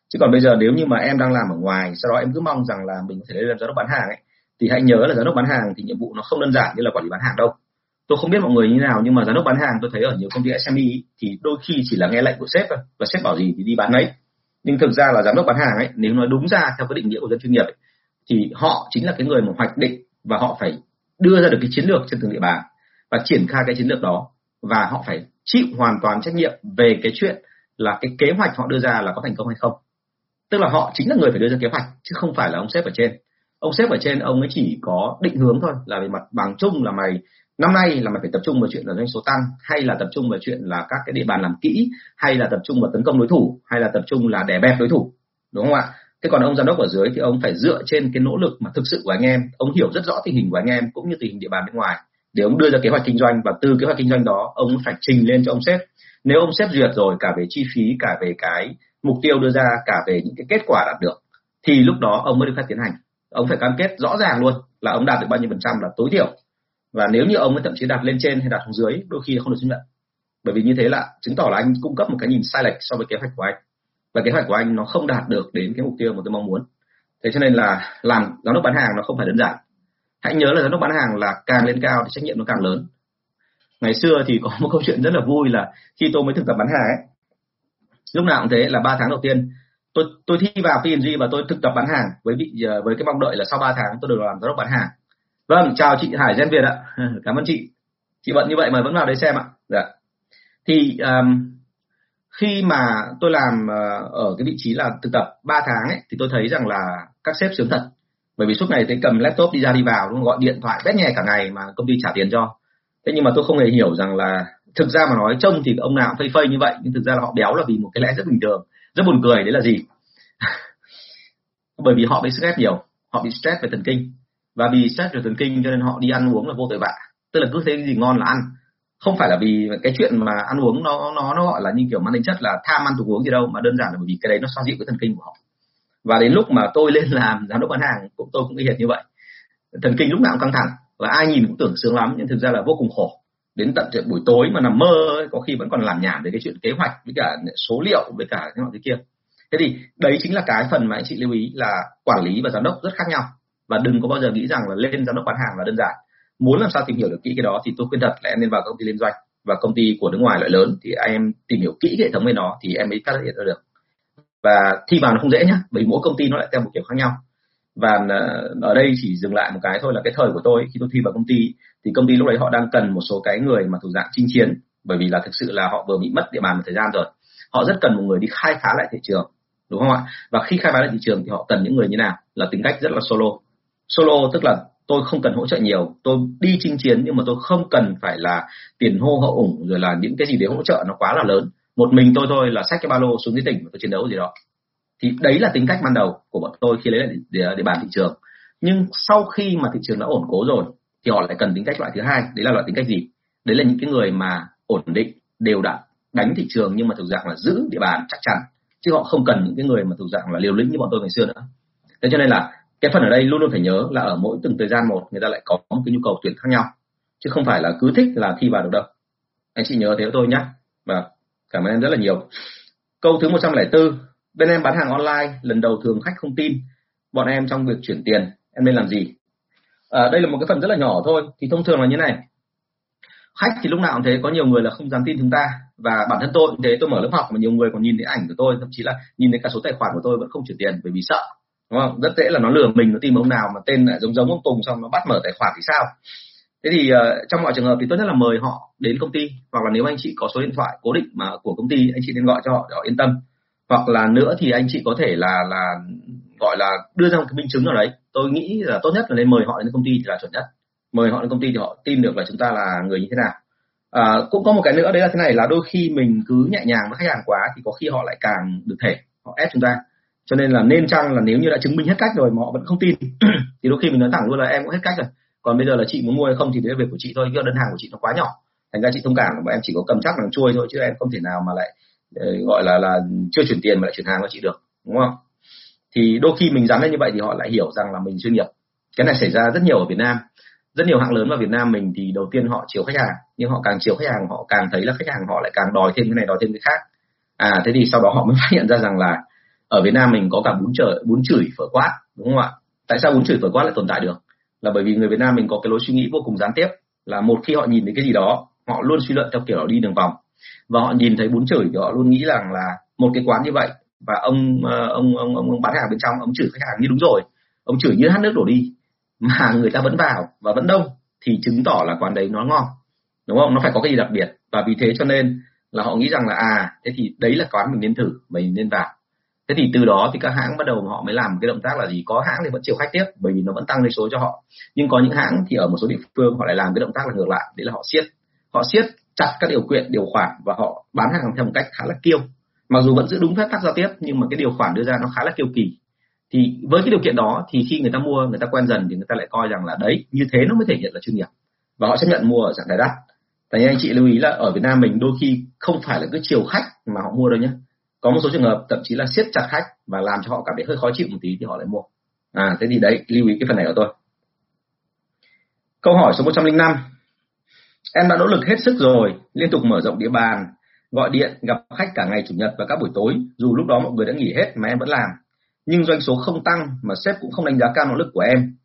Chứ còn bây giờ nếu như mà em đang làm ở ngoài sau đó em cứ mong rằng là mình có thể lên làm giám đốc bán hàng ấy thì hãy nhớ là giám đốc bán hàng thì nhiệm vụ nó không đơn giản như là quản lý bán hàng đâu tôi không biết mọi người như nào nhưng mà giám đốc bán hàng tôi thấy ở nhiều công ty SME thì đôi khi chỉ là nghe lệnh của sếp thôi và sếp bảo gì thì đi bán ấy. Nhưng thực ra là giám đốc bán hàng ấy nếu nói đúng ra theo cái định nghĩa của dân chuyên nghiệp ấy, thì họ chính là cái người mà hoạch định và họ phải đưa ra được cái chiến lược trên từng địa bàn và triển khai cái chiến lược đó. Và họ phải chịu hoàn toàn trách nhiệm về cái chuyện là cái kế hoạch họ đưa ra là có thành công hay không. Tức là họ chính là người phải đưa ra kế hoạch chứ không phải là ông sếp ở trên. Ông sếp ở trên ông ấy chỉ có định hướng thôi là về mặt bằng chung là mày năm nay là mày phải tập trung vào chuyện là doanh số tăng, hay là tập trung vào chuyện là các cái địa bàn làm kỹ, hay là tập trung vào tấn công đối thủ, hay là tập trung là đè bẹp đối thủ, đúng không ạ? Thế còn ông giám đốc ở dưới thì ông phải dựa trên cái nỗ lực mà thực sự của anh em. Ông hiểu rất rõ tình hình của anh em cũng như tình hình địa bàn bên ngoài. Để ông đưa ra kế hoạch kinh doanh và từ kế hoạch kinh doanh đó, ông phải trình lên cho ông sếp. Nếu ông sếp duyệt rồi, cả về chi phí, cả về cái mục tiêu đưa ra, cả về những cái kết quả đạt được, thì lúc đó ông mới được phép tiến hành. Ông phải cam kết rõ ràng luôn là ông đạt được bao nhiêu phần trăm là tối thiểu và nếu như ông ấy thậm chí đặt lên trên hay đặt xuống dưới, đôi khi không được chứng nhận. Bởi vì như thế là chứng tỏ là anh cung cấp một cái nhìn sai lệch so với kế hoạch của anh. Và kế hoạch của anh nó không đạt được đến cái mục tiêu mà tôi mong muốn. Thế cho nên là làm giám đốc bán hàng nó không phải đơn giản. Hãy nhớ là giám đốc bán hàng là càng lên cao thì trách nhiệm nó càng lớn. Ngày xưa thì có một [LAUGHS] câu chuyện rất là vui là khi tôi mới thực tập bán hàng ấy, lúc nào cũng thế là ba tháng đầu tiên, tôi tôi thi vào P&G và tôi thực tập bán hàng với vị ờ, với cái mong đợi là sau 3 tháng tôi được làm giám đốc bán hàng vâng chào chị Hải Gen Việt ạ. [LAUGHS] Cảm ơn chị. Chị bận như vậy mà vẫn vào đây xem ạ. Dạ. Thì um, khi mà tôi làm uh, ở cái vị trí là thực tập 3 tháng ấy thì tôi thấy rằng là các sếp sướng thật. Bởi vì suốt ngày thấy cầm laptop đi ra đi vào đúng gọi điện thoại bét nhè cả ngày mà công ty trả tiền cho. Thế nhưng mà tôi không hề hiểu rằng là thực ra mà nói trông thì ông nào cũng phây phây như vậy nhưng thực ra là họ béo là vì một cái lẽ rất bình thường rất buồn cười đấy là gì? [LAUGHS] Bởi vì họ bị stress nhiều họ bị stress về thần kinh và vì stress về thần kinh cho nên họ đi ăn uống là vô tội vạ. Tức là cứ thấy gì ngon là ăn. Không phải là vì cái chuyện mà ăn uống nó nó nó gọi là như kiểu mang tính chất là tham ăn tục uống gì đâu mà đơn giản là bởi vì cái đấy nó xoa dịu cái thần kinh của họ. Và đến lúc mà tôi lên làm giám đốc bán hàng cũng tôi cũng y hệt như vậy. Thần kinh lúc nào cũng căng thẳng và ai nhìn cũng tưởng sướng lắm nhưng thực ra là vô cùng khổ. Đến tận chuyện buổi tối mà nằm mơ ấy, có khi vẫn còn làm nhảm về cái chuyện kế hoạch với cả số liệu với cả cái nọ cái kia. Thế thì đấy chính là cái phần mà anh chị lưu ý là quản lý và giám đốc rất khác nhau và đừng có bao giờ nghĩ rằng là lên giám đốc bán hàng là đơn giản. Muốn làm sao tìm hiểu được kỹ cái đó thì tôi khuyên thật là em nên vào công ty liên doanh. Và công ty của nước ngoài loại lớn thì em tìm hiểu kỹ hệ thống bên nó thì em mới phát hiện ra được. Và thi vào nó không dễ nhá, bởi vì mỗi công ty nó lại theo một kiểu khác nhau. Và ờ, ở đây chỉ dừng lại một cái thôi là cái thời của tôi, khi tôi thi vào công ty, thì công ty lúc đấy họ đang cần một số cái người mà thuộc dạng chinh chiến, bởi vì là thực sự là họ vừa bị mất địa bàn một thời gian rồi. Họ rất cần một người đi khai phá lại thị trường, đúng không ạ? Và khi khai phá lại thị trường thì họ cần những người như nào? Là tính cách rất là solo solo tức là tôi không cần hỗ trợ nhiều. Tôi đi chinh chiến nhưng mà tôi không cần phải là tiền hô hậu ủng rồi là những cái gì để hỗ trợ nó quá là lớn. Một mình tôi thôi là xách cái ba lô xuống dưới tỉnh và tôi chiến đấu gì đó. Thì đấy là tính cách ban đầu của bọn tôi khi lấy lại địa, địa bàn thị trường. Nhưng sau khi mà thị trường đã ổn cố rồi thì họ lại cần tính cách loại thứ hai. Đấy là loại tính cách gì? Đấy là những cái người mà ổn định đều đặn đánh thị trường nhưng mà thực dạng là giữ địa bàn chắc chắn. Chứ họ không cần những cái người mà thực dạng là liều lĩnh như bọn tôi ngày xưa nữa. Thế cho nên là cái phần ở đây luôn luôn phải nhớ là ở mỗi từng thời gian một người ta lại có một cái nhu cầu tuyển khác nhau. Chứ không phải là cứ thích là thi vào được đâu. Anh chị nhớ thế tôi nhé và cảm ơn em rất là nhiều. Câu thứ 104 bên em bán hàng online lần đầu thường khách không tin. Bọn em trong việc chuyển tiền em nên làm gì? À, đây là một cái phần rất là nhỏ thôi. Thì thông thường là như này. Khách thì lúc nào cũng thế có nhiều người là không dám tin chúng ta. Và bản thân tôi cũng thế tôi mở lớp học mà nhiều người còn nhìn thấy ảnh của tôi thậm chí là nhìn thấy cả số tài khoản của tôi vẫn không chuyển tiền bởi vì sợ đúng không? Rất dễ là nó lừa mình nó tìm ông nào mà tên lại giống giống ông Tùng xong nó bắt mở tài khoản thì sao? Thế thì uh, trong mọi trường hợp thì tốt nhất là mời họ đến công ty hoặc là nếu anh chị có số điện thoại cố định mà của công ty anh chị nên gọi cho họ để họ yên tâm. Hoặc là nữa thì anh chị có thể là là gọi là đưa ra một cái minh chứng nào đấy. Tôi nghĩ là tốt nhất là nên mời họ đến công ty thì là chuẩn nhất. Mời họ đến công ty thì họ tin được là chúng ta là người như thế nào. À, cũng có một cái nữa đấy là thế này là đôi khi mình cứ nhẹ nhàng với khách hàng quá thì có khi họ lại càng được thể họ ép chúng ta cho nên là nên chăng là nếu như đã chứng minh hết cách rồi mà họ vẫn không tin, [CLEARS THROAT] thì đôi khi mình nói thẳng luôn là em cũng hết cách rồi. Còn bây giờ là chị muốn mua hay không thì đấy là việc của chị thôi, cái đơn hàng của chị nó quá nhỏ. Thành ra chị thông cảm mà em chỉ có cầm chắc làm chuôi thôi, chứ em không thể nào mà lại ờ, gọi là là chưa chuyển tiền mà lại chuyển hàng cho chị được, đúng không? Thì đôi khi mình dám lên như vậy thì họ lại hiểu rằng là mình chuyên nghiệp. Cái này xảy ra rất nhiều ở Việt Nam. Rất nhiều hãng lớn ở Việt Nam mình thì đầu tiên họ chiều khách hàng, nhưng họ càng chiều khách hàng họ càng thấy là khách hàng họ lại càng đòi thêm cái này, đòi thêm cái khác. À thế thì sau đó họ mới [LAUGHS] phát hiện ra rằng là ở Việt Nam mình có cả bún chửi bún chửi phở quát đúng không ạ? Tại sao bún chửi phở quát lại tồn tại được? Là bởi vì người Việt Nam mình có cái lối suy nghĩ vô cùng gián tiếp là một khi họ nhìn thấy cái gì đó họ luôn suy luận theo kiểu đi đường vòng. Và họ nhìn thấy bún chửi thì họ luôn nghĩ rằng là một cái quán như vậy và ông ờ, ông ông ông, ông bán hàng bên trong ông chửi khách hàng như đúng rồi. Ông chửi như hát nước đổ đi mà [LAUGHS] người ta vẫn vào và vẫn đông thì chứng tỏ là quán đấy nó ngon đúng không? Nó phải có cái gì đặc biệt. Và vì thế cho nên là họ nghĩ rằng là à thế thì đấy là quán mình nên thử mình nên vào thế thì từ đó thì các hãng bắt đầu họ mới làm cái động tác là gì? Có hãng thì vẫn chiều khách tiếp, bởi vì nó vẫn tăng doanh số cho họ. Nhưng có những hãng thì ở một số địa phương họ lại làm cái động tác là ngược lại, đấy là họ siết. Họ siết chặt các điều kiện, điều khoản và họ bán hàng theo một cách khá là kiêu. Mặc dù vẫn giữ đúng phép tắc giao tiếp, nhưng mà cái điều khoản đưa ra nó khá là kiêu kỳ. Thì với cái điều kiện đó thì khi người ta mua, người ta quen dần thì người ta lại coi rằng là đấy, như thế nó mới thể hiện là chuyên nghiệp. Và họ chấp nhận mua ở dạng đài đắt. Thành anh chị lưu ý là ở Việt Nam mình đôi khi không phải là cứ chiều khách mà họ mua đâu nhé. Có một số trường hợp thậm chí là siết chặt khách và làm cho họ cảm thấy hơi khó chịu một tí thì họ lại mua. À thế thì đấy lưu ý cái phần này của tôi. Câu hỏi số 105. Em đã nỗ lực hết sức rồi, liên tục mở rộng địa bàn, gọi điện, gặp khách cả ngày chủ nhật và các buổi tối, dù lúc đó mọi người đã nghỉ hết mà em vẫn làm. Nhưng doanh số không tăng mà sếp cũng không đánh giá cao nỗ lực của em.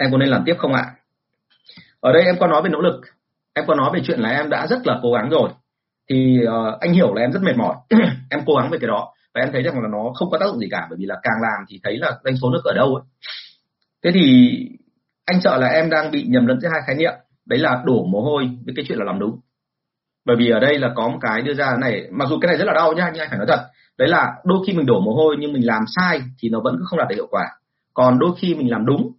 Em có nên làm tiếp không ạ? Ở đây em có nói về nỗ lực em có nói về chuyện là em đã rất là cố gắng rồi thì uh, anh hiểu là em rất mệt mỏi. [CLEARS THROAT] Em cố gắng về cái đó. Và em thấy rằng là nó không có tác dụng gì cả bởi vì là càng làm thì thấy là doanh số nước ở đâu ấy. Thế thì anh sợ là em đang bị nhầm lẫn giữa hai khái niệm. Đấy là đổ mồ hôi với cái chuyện là làm đúng. Bởi vì ở đây là có một cái đưa ra này mặc dù cái này rất là đau nhá nhưng anh phải nói thật. Đấy là đôi khi mình đổ mồ hôi nhưng mình làm sai thì nó vẫn không đạt được hiệu quả. Còn đôi khi mình làm đúng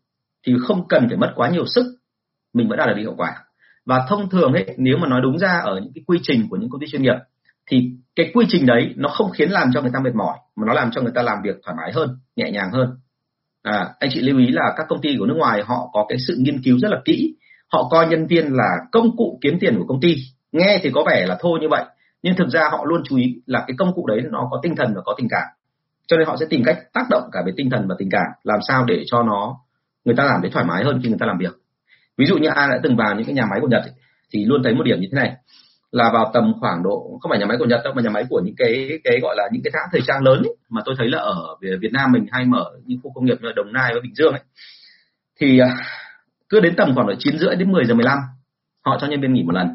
thì không cần phải mất quá nhiều sức mình vẫn đạt được hiệu quả và thông thường ấy nếu mà nói đúng ra ở những cái quy trình của những công ty chuyên nghiệp thì cái quy trình đấy nó không khiến làm cho người ta mệt mỏi mà nó làm cho người ta làm việc thoải mái hơn nhẹ nhàng hơn. À, anh chị lưu ý là các công ty của nước ngoài họ có cái sự nghiên cứu rất là kỹ. Họ coi nhân viên là công cụ kiếm tiền của công ty. Nghe thì có vẻ là thô như vậy nhưng thực ra họ luôn chú ý là cái công cụ đấy nó có tinh thần và có tình cảm. Cho nên họ sẽ tìm cách tác động cả về tinh thần và tình cảm làm sao để cho nó người ta làm thấy thoải mái hơn khi người ta làm việc ví dụ như ai đã từng vào những cái nhà máy của nhật ấy, thì luôn thấy một điểm như thế này là vào tầm khoảng độ không phải nhà máy của nhật đâu mà nhà máy của những cái cái gọi là những cái hãng thời trang lớn ấy, mà tôi thấy là ở việt nam mình hay mở những khu công nghiệp như đồng nai và bình dương ấy thì à, cứ đến tầm khoảng độ chín rưỡi đến 10 giờ 15 họ cho nhân viên nghỉ một lần.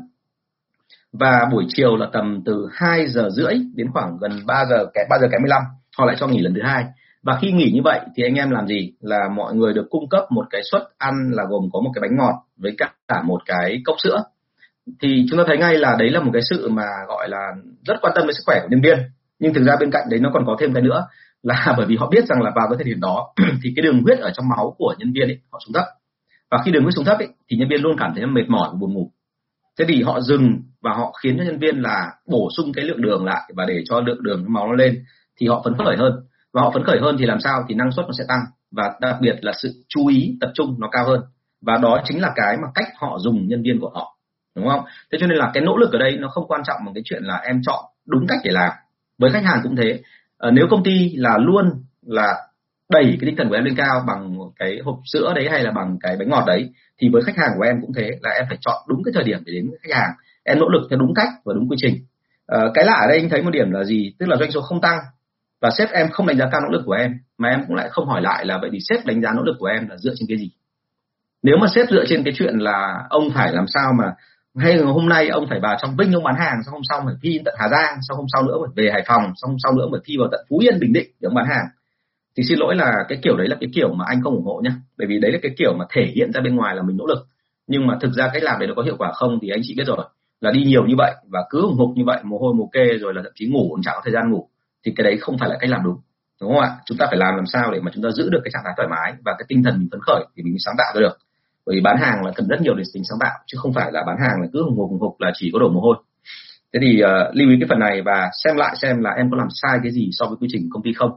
Và buổi chiều là tầm từ 2 giờ rưỡi đến khoảng gần 3 giờ kém 3 giờ kém 15 họ lại cho nghỉ lần thứ hai và khi nghỉ như vậy thì anh em làm gì? Là mọi người được cung cấp một cái suất ăn là gồm có một cái bánh ngọt với cả một cái cốc sữa. Thì chúng ta thấy ngay là đấy là một cái sự mà gọi là rất quan tâm đến sức khỏe của nhân viên. Nhưng thực ra bên cạnh đấy nó còn có thêm cái nữa là [LAUGHS] bởi vì họ biết rằng là vào cái thời điểm đó [CLEARS THROAT] thì cái đường huyết ở trong máu của nhân viên ấy họ xuống thấp. Và khi đường huyết xuống thấp ấy, thì nhân viên luôn cảm thấy mệt mỏi buồn ngủ. Thế thì họ dừng và họ khiến cho nhân viên là bổ sung cái lượng đường lại và để cho lượng đường máu nó lên thì họ phấn khởi hơn và họ phấn khởi hơn thì làm sao? Thì năng suất nó sẽ tăng. Và đặc biệt là sự chú ý tập trung nó cao hơn. Và đó chính là cái mà cách họ dùng nhân viên của họ. Đúng không? Thế cho nên là cái nỗ lực ở đây nó không quan trọng bằng cái chuyện là em chọn đúng cách để làm. Với khách hàng cũng thế. À, nếu công ty là luôn là đẩy cái tinh thần của em lên cao bằng cái hộp sữa đấy hay là bằng cái bánh ngọt đấy thì với khách hàng của em cũng thế là em phải chọn đúng cái thời điểm để đến với khách hàng. Em nỗ lực theo đúng cách và đúng quy trình. À, cái lạ ở đây anh thấy một điểm là gì? Tức là doanh số không tăng và sếp em không đánh giá cao nỗ lực của em, mà em cũng lại không hỏi lại là vậy thì sếp đánh giá nỗ lực của em là dựa trên cái gì? Nếu mà sếp dựa trên cái chuyện là ông phải làm sao mà hay hôm nay ông phải vào trong vinh ông bán hàng, xong hôm sau phải thi tận hà giang, xong hôm sau nữa phải về hải phòng, xong hôm sau nữa phải thi vào tận phú yên, bình định để ông bán hàng. Thì xin lỗi là cái kiểu đấy là cái kiểu mà anh không ủng hộ nhé bởi vì đấy là cái kiểu mà thể hiện ra bên ngoài là mình nỗ lực. Nhưng mà thực ra cách làm đấy nó có hiệu quả không thì anh chị biết rồi. Là đi nhiều như vậy và cứ ủng hộ như vậy, mồ hôi, mồ kê, rồi là thậm chí ngủ, cũng chẳng có thời gian ngủ thì cái đấy không phải là cách làm đúng đúng không ạ? Chúng ta phải làm làm sao để mà chúng ta giữ được cái trạng thái thoải mái và cái tinh thần mình phấn khởi thì mình sáng tạo ra được. Bởi vì bán hàng là cần rất nhiều đến tính sáng tạo chứ không phải là bán hàng là cứ hùng hục hùng hục là chỉ có đổ mồ hôi. Thế thì uh, lưu ý cái phần này và xem lại xem là em có làm sai cái gì so với quy trình công ty không.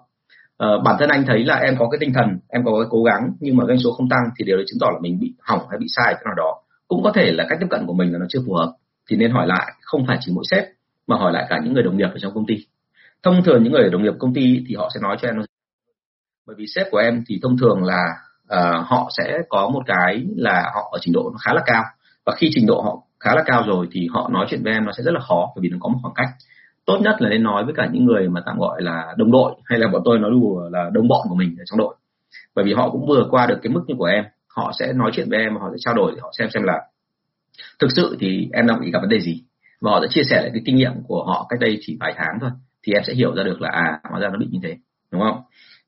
Uh, bản thân anh thấy là em có cái tinh thần em có cái cố gắng nhưng mà doanh số không tăng thì điều đấy chứng tỏ là mình bị hỏng hay bị sai cái nào đó. Cũng có thể là cách tiếp cận của mình là nó chưa phù hợp thì nên hỏi lại không phải chỉ mỗi sếp mà hỏi lại cả những người đồng nghiệp ở trong công ty thông thường những người đồng nghiệp công ty thì họ sẽ nói cho em bởi vì sếp của em thì thông thường là uh, họ sẽ có một cái là họ ở trình độ nó khá là cao. Và khi trình độ họ khá là cao rồi thì họ nói chuyện với em nó sẽ rất là khó bởi vì nó có một khoảng cách. Tốt nhất là nên nói với cả những người mà tạm gọi là đồng đội hay là bọn tôi nói đùa là đồng bọn của mình ở trong đội. Bởi vì họ cũng vừa qua được cái mức như của em họ sẽ nói chuyện với em họ sẽ trao đổi họ xem xem là thực sự thì em đang bị gặp vấn đề gì. Và họ sẽ chia sẻ lại cái kinh nghiệm của họ cách đây chỉ vài tháng thôi thì em sẽ hiểu ra được là à hóa ra nó bị như thế đúng không?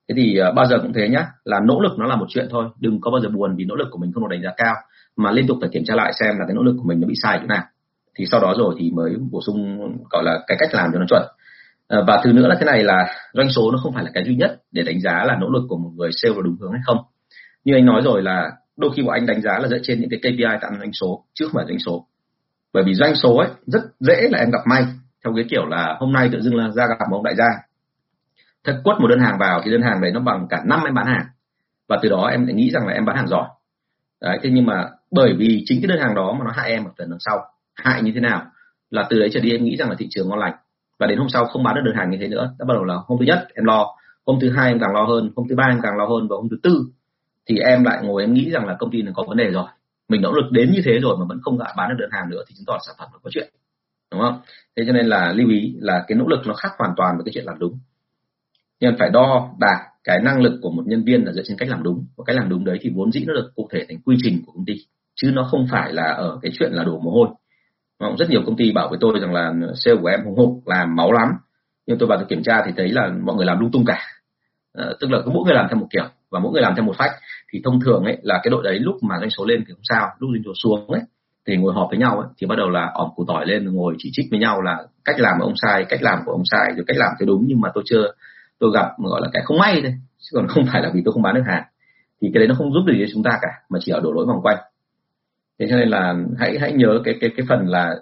Thế thì uh, bao giờ cũng thế nhá là nỗ lực nó là một chuyện thôi đừng có bao giờ buồn vì nỗ lực của mình không được đánh giá cao mà liên tục phải kiểm tra lại xem là cái nỗ lực của mình nó bị sai chỗ nào. Thì sau đó rồi thì mới bổ sung gọi là cái cách làm cho nó chuẩn. Ờ, và thứ nữa là thế này là doanh số nó không phải là cái duy nhất để đánh giá là nỗ lực của một người sale là đúng hướng hay không. Như anh nói rồi là đôi khi bọn anh đánh giá là dựa trên những cái KPI tạo doanh số chứ không phải doanh số. Bởi vì doanh số ấy rất dễ là em gặp may theo cái kiểu là hôm nay tự dưng là ra gặp một ông đại gia. Thật quất một đơn hàng vào thì đơn hàng đấy nó bằng cả năm em bán hàng. Và từ đó em lại nghĩ rằng là em bán hàng giỏi. Đấy, thế nhưng mà bởi vì chính cái đơn hàng đó mà nó hại em một phần đằng sau. Hại như thế nào? Là từ đấy trở đi em nghĩ rằng là thị trường ngon lành. Và đến hôm sau không bán được đơn hàng như thế nữa. Đã bắt đầu là hôm thứ nhất em lo, hôm thứ hai em càng lo hơn, hôm thứ ba em càng lo hơn và hôm thứ tư thì em lại ngồi em nghĩ rằng là công ty này có vấn đề rồi. Mình nỗ lực đến như thế rồi mà vẫn không lại bán được đơn hàng nữa thì chứng tỏ sản phẩm nó có chuyện đúng không? Thế cho nên là lưu ý là cái nỗ lực nó khác hoàn toàn với cái chuyện làm đúng. Nhưng phải đo đạc cái năng lực của một nhân viên là dựa trên cách làm đúng. Và cách làm đúng đấy thì vốn dĩ nó được cụ thể thành quy trình của công ty chứ nó không phải là ở cái chuyện là đổ mồ hôi. Rất nhiều công ty bảo với tôi rằng là sale của em hùng hục làm máu lắm. Nhưng tôi vào tôi kiểm tra thì thấy là mọi người làm lung tung cả. À, tức là cứ mỗi người làm theo một kiểu và mỗi người làm theo một phách. Thì thông thường ấy là cái đội đấy lúc mà doanh số lên thì không sao lúc doanh số xuống ấy thì ngồi họp với nhau ấy, thì bắt đầu là ỏm củ tỏi lên ngồi chỉ trích với nhau là cách làm của ông sai cách làm của ông sai rồi cách làm cái đúng. Nhưng mà tôi chưa tôi gặp gọi là cái không may thôi chứ còn không phải là vì tôi không bán được hàng. Thì cái đấy nó không giúp được gì cho chúng ta cả mà chỉ ở đổ lỗi vòng quanh. Thế cho nên là hãy hãy nhớ cái cái cái phần là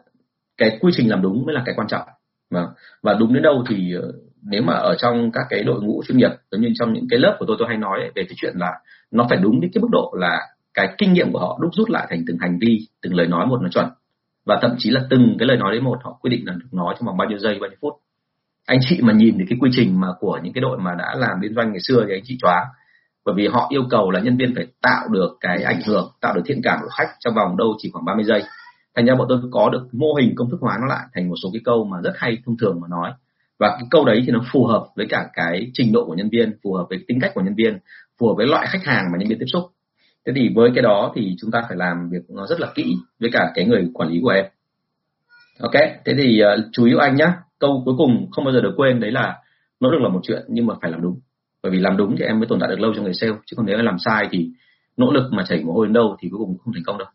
cái quy trình làm đúng mới là cái quan trọng. Và và đúng đến đâu thì ờ, nếu mà ở trong các cái đội ngũ chuyên nghiệp giống như trong những cái lớp của tôi tôi hay nói về cái chuyện là nó phải đúng đến cái mức độ là cái kinh nghiệm của họ đúc rút lại thành từng hành vi, từng lời nói một nó chuẩn. Và thậm chí là từng cái lời nói đấy một, họ quyết định là được nói trong vòng bao nhiêu giây, bao nhiêu phút. Anh chị mà nhìn thì cái quy trình mà của những cái đội mà đã làm liên doanh ngày xưa thì anh chị chóa bởi vì họ yêu cầu là nhân viên phải tạo được cái ảnh hưởng, tạo được thiện cảm của khách trong vòng đâu chỉ khoảng 30 giây. Thành ra bọn tôi có được mô hình công thức hóa nó lại thành một số cái câu mà rất hay, thông thường mà nói. Và cái câu đấy thì nó phù hợp với cả cái trình độ của nhân viên, phù hợp với tính cách của nhân viên, phù hợp với loại khách hàng mà nhân viên tiếp xúc thế thì với cái đó thì chúng ta phải làm việc nó rất là kỹ với cả cái người quản lý của em. Ok thế thì uh, chú ý anh nhá, câu cuối cùng không bao giờ được quên đấy là nỗ lực là một chuyện nhưng mà phải làm đúng. Bởi vì làm đúng thì em mới tồn tại được lâu trong người sale chứ còn nếu em làm sai thì nỗ lực mà chảy mồ hôi đến đâu thì cuối cùng không thành công đâu.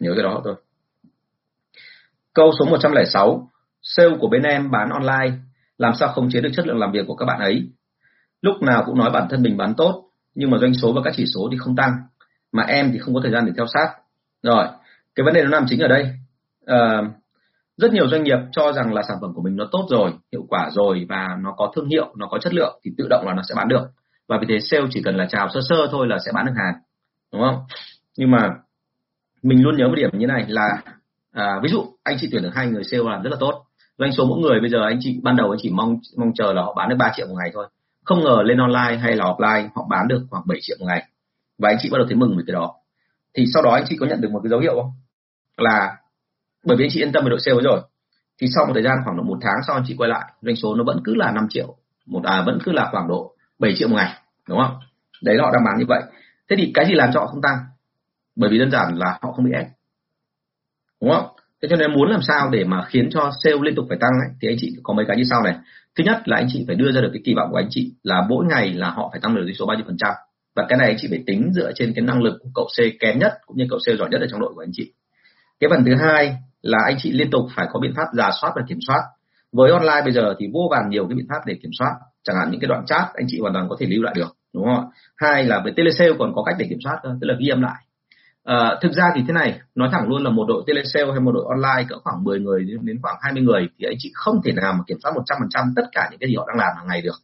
Nhớ cái đó thôi. Câu số 106 sale của bên em bán online làm sao không chế được chất lượng làm việc của các bạn ấy? Lúc nào cũng nói bản thân mình bán tốt nhưng mà doanh số và các chỉ số thì không tăng mà em thì không có thời gian để theo sát. Rồi cái vấn đề nó nằm chính ở đây. À, rất nhiều doanh nghiệp cho rằng là sản phẩm của mình nó tốt rồi hiệu quả rồi và nó có thương hiệu nó có chất lượng thì tự động là nó sẽ bán được. Và vì thế sale chỉ cần là chào sơ sơ thôi là sẽ bán được hàng đúng không? Nhưng mà mình luôn nhớ một điểm như này là à, ví dụ anh chị tuyển được hai người sale làm rất là tốt. Doanh số mỗi người bây giờ anh chị ban đầu anh chỉ mong mong chờ là họ bán được 3 triệu một ngày thôi. Không ngờ lên online hay là offline họ bán được khoảng 7 triệu một ngày và anh chị bắt đầu thấy mừng về cái đó. Thì sau đó anh chị có nhận được một cái dấu hiệu không? Là bởi vì anh chị yên tâm về đội sale rồi thì sau một thời gian khoảng độ một tháng sau anh chị quay lại doanh số nó vẫn cứ là 5 triệu một à vẫn cứ là khoảng độ 7 triệu một ngày đúng không? Đấy họ đang bán như vậy. Thế thì cái gì làm cho họ không tăng? Bởi vì đơn giản là họ không bị ép đúng không? Thế cho nên muốn làm sao để mà khiến cho sale liên tục phải tăng ấy, thì anh chị có mấy cái như sau này. Thứ nhất là anh chị phải đưa ra được cái kỳ vọng của anh chị là mỗi ngày là họ phải tăng được doanh số bao nhiêu phần trăm và cái này anh chị phải tính dựa trên cái năng lực của cậu C kém nhất cũng như cậu C giỏi nhất ở trong đội của anh chị. Cái phần thứ hai là anh chị liên tục phải có biện pháp giả soát và kiểm soát. Với online bây giờ thì vô vàn nhiều cái biện pháp để kiểm soát. Chẳng hạn những cái đoạn chat anh chị hoàn toàn có thể lưu lại được đúng không hai là với telesale còn có cách để kiểm soát tức là ghi âm lại. À, thực ra thì thế này nói thẳng luôn là một đội telesale hay một đội online cỡ khoảng 10 người đến khoảng 20 người thì anh chị không thể nào mà kiểm soát 100% tất cả những cái gì họ đang làm hàng ngày được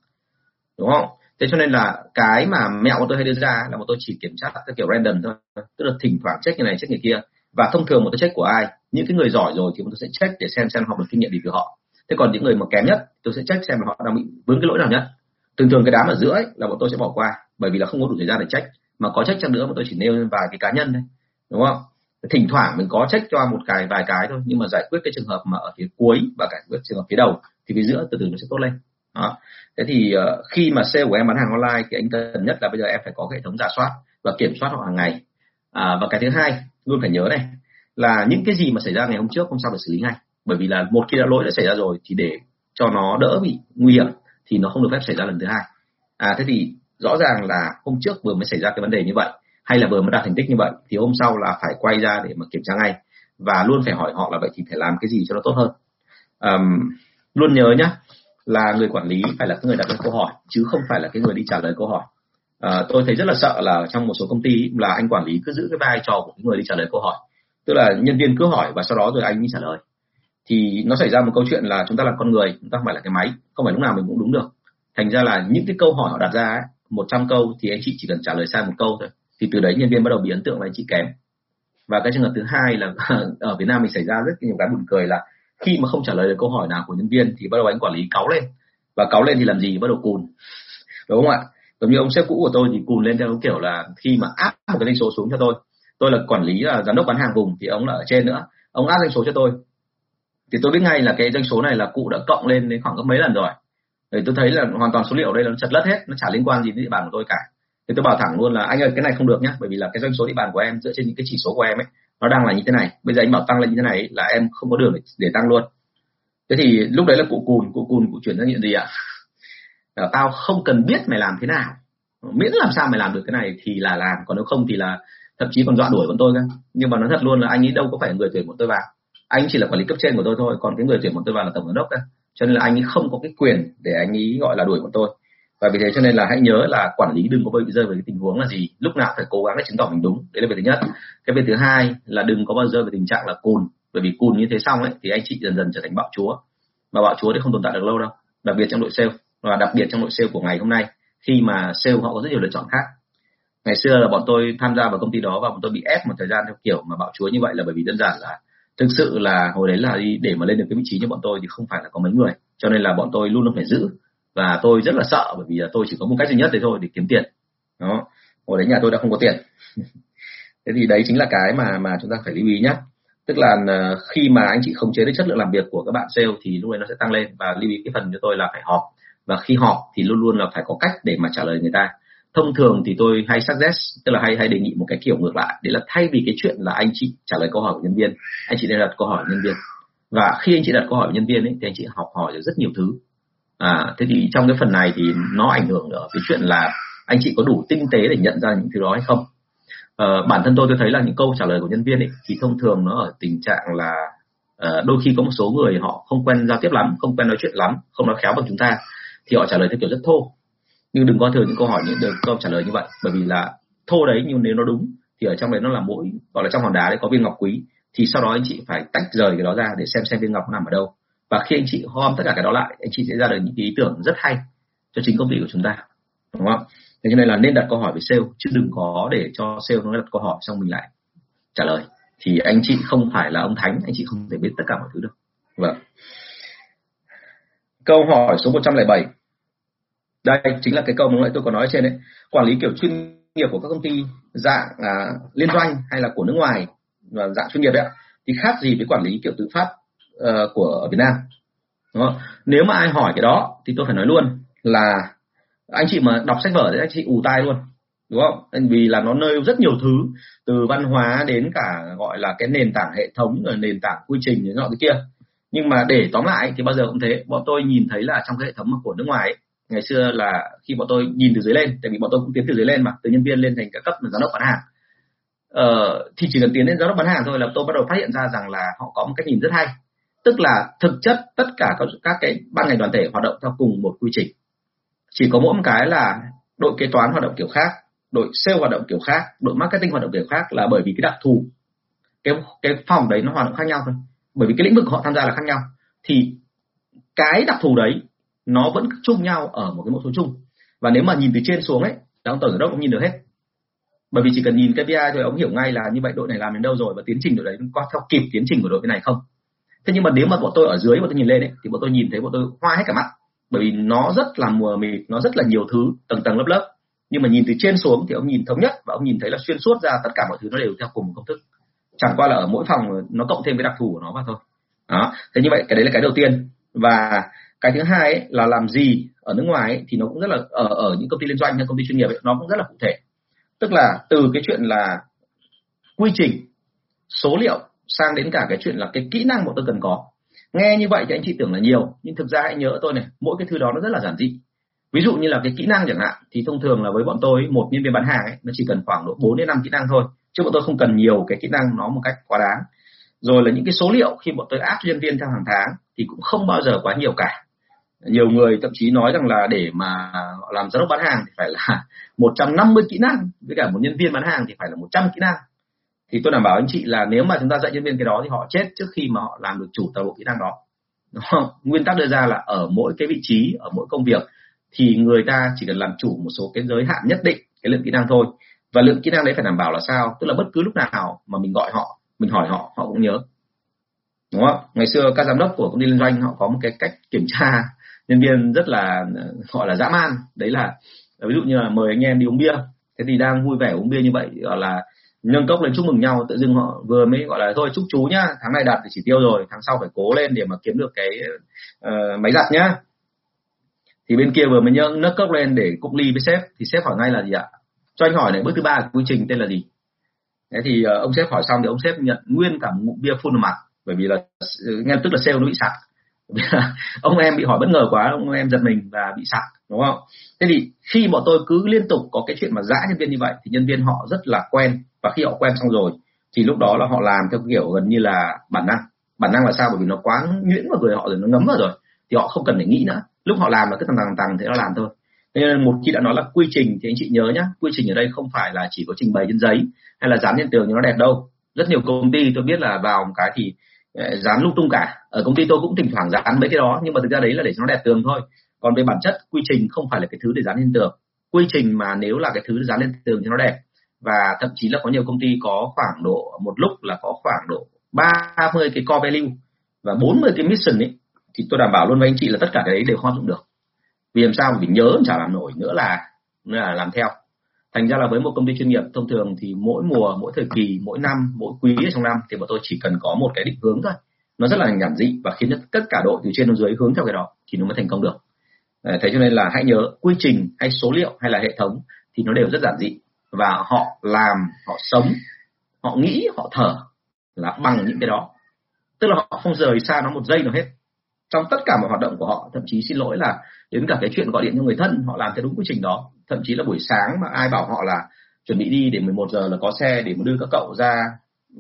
đúng không? Thế cho nên là cái mà mẹo của tôi hay đưa ra là một tôi chỉ kiểm tra theo kiểu random thôi. Tức là thỉnh thoảng check như này check như kia. Và thông thường một tôi check của ai? Những cái người giỏi rồi thì tôi sẽ check để xem xem họ được kinh nghiệm gì từ họ. Thế còn những người mà kém nhất tôi sẽ check xem là họ đang bị vướng cái lỗi nào nhất. Thường thường cái đám ở giữa ấy, là bọn tôi sẽ bỏ qua bởi vì là không có đủ thời gian để check. Mà có check chăng nữa mà tôi chỉ nêu lên vài cái cá nhân thôi. Đúng không? Thỉnh thoảng mình có check cho một cái vài cái thôi nhưng mà giải quyết cái trường hợp mà ở phía cuối và giải quyết trường hợp phía đầu thì phía giữa từ từ nó sẽ tốt lên. Đó thế thì uh, khi mà sale của em bán hàng online thì anh cần nhất là bây giờ em phải có hệ thống giả soát và kiểm soát họ hàng ngày. À, và cái thứ hai luôn phải nhớ này là những cái gì mà xảy ra ngày hôm trước hôm sau phải xử lý ngay. Bởi vì là một khi đã lỗi đã xảy ra rồi thì để cho nó đỡ bị nguy hiểm thì nó không được phép xảy ra lần thứ hai. À thế thì rõ ràng là hôm trước vừa mới xảy ra cái vấn đề như vậy hay là vừa mới đạt thành tích như vậy thì hôm sau là phải quay ra để mà kiểm tra ngay và luôn phải hỏi họ là vậy thì phải làm cái gì cho nó tốt hơn. Um, luôn nhớ nhá là người quản lý phải là cái người đặt ra câu hỏi chứ không phải là cái người đi trả lời câu hỏi. À, tôi thấy rất là sợ là trong một số công ty là anh quản lý cứ giữ cái vai trò của người đi trả lời câu hỏi. Tức là nhân viên cứ hỏi và sau đó rồi anh đi trả lời. Thì nó xảy ra một câu chuyện là chúng ta là con người chúng ta không phải là cái máy không phải lúc nào mình cũng đúng được. Thành ra là những cái câu hỏi họ đặt ra ấy, 100 câu thì anh chị chỉ cần trả lời sai một câu thôi. Thì từ đấy nhân viên bắt đầu bị ấn tượng với anh chị kém. Và cái trường hợp thứ hai là [LAUGHS] ở Việt Nam mình xảy ra rất nhiều cái buồn cười là khi mà không trả lời được câu hỏi nào của nhân viên thì bắt đầu anh quản lý cáu lên. Và cáu lên thì làm gì? Bắt đầu cùn. Đúng không ạ? Giống như ông sếp cũ của tôi thì cùn lên theo kiểu là khi mà áp một cái doanh số xuống cho tôi. Tôi là quản lý là giám đốc bán hàng vùng thì ông là ở trên nữa. Ông áp doanh số cho tôi. Thì tôi biết ngay là cái doanh số này là cụ đã cộng lên đến khoảng gấp mấy lần rồi. Thì tôi thấy là hoàn toàn số liệu đây là nó chật lất hết. Nó chả liên quan gì đến địa bàn của tôi cả. Thì tôi bảo thẳng luôn là, anh ơi, cái này không được nhá, bởi vì là cái doanh số địa bàn của em dựa trên những cái chỉ số của em ấy nó đang là như thế này. Bây giờ anh bảo tăng lên như thế này là em không có đường để, để tăng luôn. Thế thì lúc đấy là cụ cùn cụ cùn cụ chuyển ra nhận gì ạ? [LAUGHS] À, tao không cần biết mày làm thế nào. Miễn làm sao mày làm được cái này thì là làm còn nếu không thì là thậm chí còn dọa đuổi bọn tôi cơ. Nhưng mà nói thật luôn là anh ấy đâu có phải người tuyển bọn tôi vào. Anh chỉ là quản lý cấp trên của tôi thôi còn cái người tuyển bọn tôi vào là tổng giám đốc cơ. Cho nên là anh ấy không có cái quyền để anh ấy gọi là đuổi bọn tôi và vì thế cho nên là hãy nhớ là quản lý đừng có bị rơi vào cái tình huống là gì. Lúc nào phải cố gắng để chứng tỏ mình đúng. Đấy là việc thứ nhất. Cái việc thứ hai là đừng có bao giờ về tình trạng là cùn. Bởi vì cùn như thế xong ấy, thì anh chị dần dần trở thành bạo chúa. Mà bạo chúa thì không tồn tại được lâu đâu. Đặc biệt trong đội sale. Và đặc biệt trong đội sale của ngày hôm nay. Khi mà sale họ có rất nhiều lựa chọn khác. Ngày xưa là bọn tôi tham gia vào công ty đó và bọn tôi bị ép một thời gian theo kiểu mà bạo chúa như vậy là bởi vì đơn giản là thực sự là hồi đấy là đi để mà lên được cái vị trí như bọn tôi thì không phải là có mấy người. Cho nên là bọn tôi luôn luôn phải giữ và tôi rất là sợ bởi vì là tôi chỉ có một cách duy nhất đấy thôi để kiếm tiền. Đó. Hồi đấy nhà tôi đã không có tiền. [LAUGHS] Thế thì đấy chính là cái mà mà chúng ta phải lưu ý nhé tức là ờ, khi mà anh chị không chế được chất lượng làm việc của các bạn sale thì lúc này nó sẽ tăng lên. Và lưu ý cái phần cho tôi là phải họp. Và khi họp thì luôn luôn là phải có cách để mà trả lời người ta. Thông thường thì tôi hay suggest tức là hay hay đề nghị một cái kiểu ngược lại đấy là thay vì cái chuyện là anh chị trả lời câu hỏi của nhân viên anh chị nên đặt câu hỏi của nhân viên. Và khi anh chị đặt câu hỏi của nhân viên ấy, thì anh chị học hỏi được rất nhiều thứ à thế thì trong cái phần này thì nó ảnh hưởng ở cái chuyện là anh chị có đủ tinh tế để nhận ra những thứ đó hay không? À, bản thân tôi tôi thấy là những câu trả lời của nhân viên ấy thì thông thường nó ở tình trạng là uh, đôi khi có một số người họ không quen giao tiếp lắm không quen nói chuyện lắm không nói khéo bằng chúng ta thì họ trả lời theo kiểu rất thô. Nhưng đừng coi thường những câu hỏi những được câu trả lời như vậy bởi vì là thô đấy nhưng nếu nó đúng thì ở trong đấy nó là mỗi gọi là trong hòn đá đấy có viên ngọc quý thì sau đó anh chị phải tách rời cái đó ra để xem xem viên ngọc nằm ở đâu và khi anh chị gom tất cả cái đó lại anh chị sẽ ra được những ý tưởng rất hay cho chính công ty của chúng ta đúng không thế cho nên là nên đặt câu hỏi với sale chứ đừng có để cho sale nó đặt câu hỏi xong mình lại trả lời. Thì anh chị không phải là ông thánh anh chị không thể biết tất cả mọi thứ được. Vâng. Câu hỏi số 107 đây chính là cái câu mà tôi có nói ở trên đấy. Quản lý kiểu chuyên nghiệp của các công ty dạng à, liên doanh hay là của nước ngoài và dạng chuyên nghiệp đấy thì khác gì với quản lý kiểu tự phát? Uh, của Việt Nam. Đúng không? nếu mà ai hỏi cái đó thì tôi phải nói luôn là anh chị mà đọc sách vở thì anh chị ù tai luôn. Đúng không? Vì là nó nêu rất nhiều thứ từ văn hóa đến cả gọi là cái nền tảng hệ thống rồi nền tảng quy trình đến nọ cái kia. Nhưng mà để tóm lại thì bao giờ cũng thế. Bọn tôi nhìn thấy là trong cái hệ thống của nước ngoài ấy, ngày xưa là khi bọn tôi nhìn từ dưới lên tại vì bọn tôi cũng tiến từ dưới lên mà từ nhân viên lên thành các cấp là giám đốc bán hàng. Ờ, thì chỉ cần tiến lên giám đốc bán hàng thôi là tôi bắt đầu phát hiện ra rằng là họ có một cách nhìn rất hay tức là thực chất tất cả các, các cái ban ngành đoàn thể hoạt động theo cùng một quy trình. Chỉ có mỗi một cái là đội kế toán hoạt động kiểu khác đội sale hoạt động kiểu khác đội marketing hoạt động kiểu khác là bởi vì cái đặc thù cái cái phòng đấy nó hoạt động khác nhau thôi. Bởi vì cái lĩnh vực họ tham gia là khác nhau. Thì cái đặc thù đấy nó vẫn chung nhau ở một cái mẫu số chung. Và nếu mà nhìn từ trên xuống ấy là ông tổng giám đốc cũng nhìn được hết. Bởi vì chỉ cần nhìn KPI thôi ông hiểu ngay là như vậy đội này làm đến đâu rồi và tiến trình đội đấy có theo kịp tiến trình của đội bên này không? Thế nhưng mà nếu mà bọn tôi ở dưới bọn tôi nhìn lên ấy thì bọn tôi nhìn thấy bọn tôi hoa hết cả mắt. Bởi vì nó rất là mùa mịt nó rất là nhiều thứ tầng tầng lớp lớp. Nhưng mà nhìn từ trên xuống thì ông nhìn thống nhất và ông nhìn thấy là xuyên suốt ra tất cả mọi thứ nó đều theo cùng một công thức. Chẳng qua là ở mỗi phòng nó cộng thêm cái đặc thù của nó vào thôi. Đó thế như vậy cái đấy là cái đầu tiên. Và cái thứ hai ấy, là làm gì ở nước ngoài ấy, thì nó cũng rất là ở ở những công ty liên doanh hay công ty chuyên nghiệp ấy, nó cũng rất là cụ thể. Tức là từ cái chuyện là quy trình số liệu sang đến cả cái chuyện là cái kỹ năng bọn tôi cần có. Nghe như vậy thì anh chị tưởng là nhiều nhưng thực ra hãy nhớ tôi này mỗi cái thứ đó nó rất là giản dị. Ví dụ như là cái kỹ năng chẳng hạn thì thông thường là với bọn tôi một nhân viên bán hàng ấy, nó chỉ cần khoảng độ 4 đến 5 kỹ năng thôi chứ bọn tôi không cần nhiều cái kỹ năng nó một cách quá đáng. Rồi là những cái số liệu khi bọn tôi áp nhân viên theo hàng tháng thì cũng không bao giờ quá nhiều cả. Nhiều người thậm chí nói rằng là để mà làm giám đốc bán hàng thì phải là [LAUGHS] 150 kỹ năng với cả một nhân viên bán hàng thì phải là 100 kỹ năng thì tôi đảm bảo anh chị là nếu mà chúng ta dạy nhân viên cái đó thì họ chết trước khi mà họ làm được chủ toàn bộ kỹ năng đó. Đúng không? nguyên tắc đưa ra là ở mỗi cái vị trí, ở mỗi công việc thì người ta chỉ cần làm chủ một số cái giới hạn nhất định cái lượng kỹ năng thôi. Và lượng kỹ năng đấy phải đảm bảo là sao? Tức là bất cứ lúc nào mà mình gọi họ, mình hỏi họ họ cũng nhớ. Đúng không? Ngày xưa các giám đốc của công ty liên doanh họ có một cái cách kiểm tra [LAUGHS] nhân viên rất là, gọi là dã man. Đấy là, ví dụ như là mời anh em đi uống bia. Thế thì đang vui vẻ uống bia như vậy, gọi là nâng cốc lên chúc mừng nhau tự dưng họ vừa mới gọi là thôi chúc chú nhá tháng này đạt được chỉ tiêu rồi tháng sau phải cố lên để mà kiếm được cái uh, máy giặt nhá. Thì bên kia vừa mới nhấc nâng cốc lên để cúc ly với sếp thì sếp hỏi ngay là gì ạ? Cho anh hỏi này bước thứ ba của quy trình tên là gì? Thế thì uh, ông sếp hỏi xong thì ông sếp nhận nguyên cả một ngụm bia phun vào mặt bởi vì là ừ, ngay tức là sale nó bị sặc [LAUGHS] ông em bị hỏi bất ngờ quá ông em giật mình và bị sặc đúng không? Thế thì khi bọn tôi cứ liên tục có cái chuyện mà giã nhân viên như vậy thì nhân viên họ rất là quen và khi họ quen xong rồi, thì lúc đó là họ làm theo kiểu gần như là bản năng. Bản năng là sao? Bởi vì nó quá nhuyễn vào người họ rồi, nó ngấm vào rồi, thì họ không cần phải nghĩ nữa. Lúc họ làm là cứ tầng tầng tầng thế nó làm thôi. Nên một khi đã nói là quy trình thì anh chị nhớ nhá, quy trình ở đây không phải là chỉ có trình bày trên giấy hay là dán trên tường cho nó đẹp đâu. Rất nhiều công ty tôi biết là vào một cái thì ờ, dán lung tung cả. Ở công ty tôi cũng thỉnh thoảng dán mấy cái đó, nhưng mà thực ra đấy là để cho nó đẹp tường thôi. Còn về bản chất, quy trình không phải là cái thứ để dán lên tường. Quy trình mà nếu là cái thứ dán lên tường cho nó đẹp và thậm chí là có nhiều công ty có khoảng độ, một lúc là có khoảng độ 30 cái core value và 40 cái mission ấy, thì tôi đảm bảo luôn với anh chị là tất cả cái đấy đều không áp dụng được. Vì làm sao? Vì nhớ chả làm nổi nữa là nữa là làm theo. Thành ra là với một công ty chuyên nghiệp, thông thường thì mỗi mùa, mỗi thời kỳ, mỗi năm, mỗi quý trong năm thì bọn tôi chỉ cần có một cái định hướng thôi. Nó rất là giản dị và khiến tất cả đội từ trên đến dưới hướng theo cái đó thì nó mới thành công được. Thế cho nên là hãy nhớ quy trình, hay số liệu, hay là hệ thống thì nó đều rất giản dị và họ làm họ sống họ nghĩ họ thở là bằng những cái đó. Tức là họ không rời xa nó một giây nào hết. Trong tất cả mọi hoạt động của họ thậm chí xin lỗi là đến cả cái chuyện gọi điện cho người thân họ làm theo đúng quy trình đó. Thậm chí là buổi sáng mà ai bảo họ là chuẩn bị đi để 11 giờ là có xe để mà đưa các cậu ra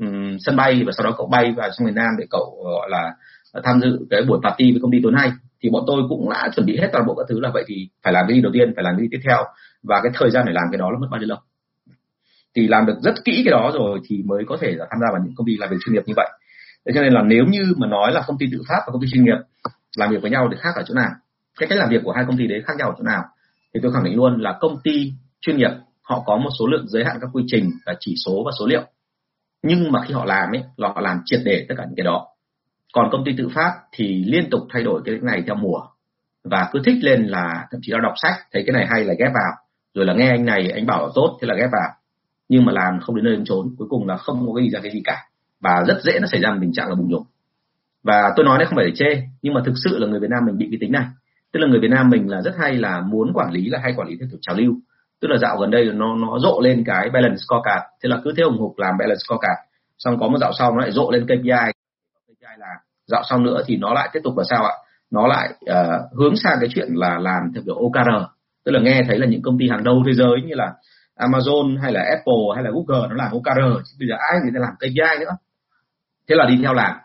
um, sân bay và sau đó cậu bay vào trong miền Nam để cậu gọi là tham dự cái buổi party với công ty tối nay. Thì bọn tôi cũng đã chuẩn bị hết toàn bộ các thứ là vậy thì phải làm cái gì đầu tiên phải làm cái gì tiếp theo. Và cái thời gian để làm cái đó là mất bao nhiêu lâu? Thì làm được rất kỹ cái đó rồi thì mới có thể là tham gia vào những công ty làm việc chuyên nghiệp như vậy. Thế cho nên là nếu như mà nói là công ty tự phát và công ty chuyên nghiệp làm việc với nhau thì khác ở chỗ nào, cái cách làm việc của hai công ty đấy khác nhau ở chỗ nào, thì tôi khẳng định luôn là công ty chuyên nghiệp, họ có một số lượng giới hạn các quy trình và chỉ số và số liệu. Nhưng mà khi họ làm ấy, là họ làm triệt để tất cả những cái đó. Còn công ty tự phát thì liên tục thay đổi cái này theo mùa và cứ thích lên là thậm chí là đọc sách, thấy cái này hay là ghép vào, rồi là nghe anh này, anh bảo là tốt, thế là ghép vào nhưng mà làm không đến nơi đến chốn cuối cùng là không có cái gì ra cái gì cả. Và rất dễ nó xảy ra một tình trạng là bùng nổ. Và tôi nói đấy không phải để chê nhưng mà thực sự là người Việt Nam mình bị cái tính này. Tức là người Việt Nam mình là rất hay là muốn quản lý là hay quản lý theo kiểu trào lưu. Tức là dạo gần đây nó nó rộ lên cái balance scorecard. Thế là cứ thế hùng hục làm balance scorecard. Xong có một dạo sau nó lại rộ lên KPI KPI là dạo sau nữa thì nó lại tiếp tục là sao ạ? Nó lại uh, hướng sang cái chuyện là làm theo kiểu OKR tức là nghe thấy là những công ty hàng đầu thế giới như là Amazon hay là Apple hay là Google nó làm OKR chứ bây giờ ai người ta làm KPI nữa. Thế là đi theo làm.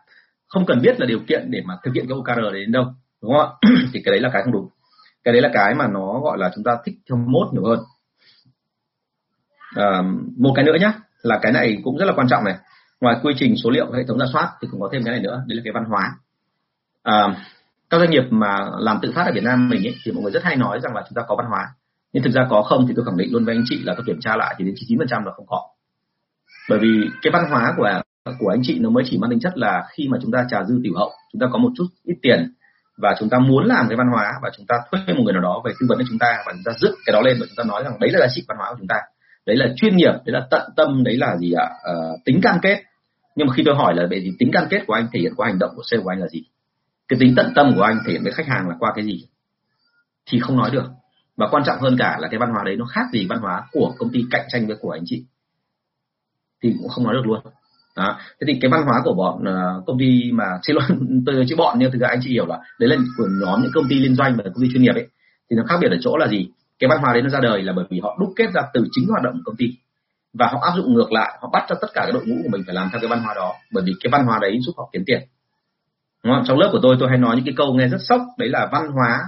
Không cần biết là điều kiện để mà thực hiện cái OKR đấy đến đâu đúng không ạ? [CLEARS THROAT] Thì cái đấy là cái không đúng cái đấy là cái mà nó gọi là chúng ta thích theo mốt nhiều hơn. À, một cái nữa nhé là cái này cũng rất là quan trọng này. Ngoài quy trình số liệu hệ thống ra soát thì cũng có thêm cái này nữa đấy là cái văn hóa. À, các doanh nghiệp mà làm tự phát ở Việt Nam mình ấy, thì mọi người rất hay nói rằng là chúng ta có văn hóa nhưng thực ra có không thì tôi khẳng định luôn với anh chị là tôi kiểm tra lại thì đến 99% là không có. Bởi vì cái văn hóa của của anh chị nó mới chỉ mang tính chất là khi mà chúng ta trà dư tiểu hậu, chúng ta có một chút ít tiền và chúng ta muốn làm cái văn hóa và chúng ta thuê một người nào đó về tư vấn cho chúng ta và chúng ta dựng cái đó lên và chúng ta nói rằng đấy là giá trị văn hóa của chúng ta, đấy là chuyên nghiệp, đấy là tận tâm, đấy là gì ạ? À? tính cam kết. Nhưng mà khi tôi hỏi là về gì tính cam kết của anh thể hiện qua hành động của sale của anh là gì? Cái tính tận tâm của anh thể hiện với khách hàng là qua cái gì? Thì không nói được và quan trọng hơn cả là cái văn hóa đấy nó khác gì văn hóa của công ty cạnh tranh với của anh chị. Thì cũng không nói được luôn. Đó. Thế thì cái văn hóa của bọn uh, công ty mà [LAUGHS] xin lỗi tôi chữ bọn nhưng thực ra anh chị hiểu là đấy là của nhóm những công ty liên doanh và công ty chuyên nghiệp ấy. Thì nó khác biệt ở chỗ là gì? Cái văn hóa đấy nó ra đời là bởi vì họ đúc kết ra từ chính hoạt động của công ty. Và họ áp dụng ngược lại họ bắt cho tất cả cái đội ngũ của mình phải làm theo cái văn hóa đó. Bởi vì cái văn hóa đấy giúp họ kiếm tiền. Đúng không? trong lớp của tôi tôi hay nói những cái câu nghe rất sốc. Đấy là văn hóa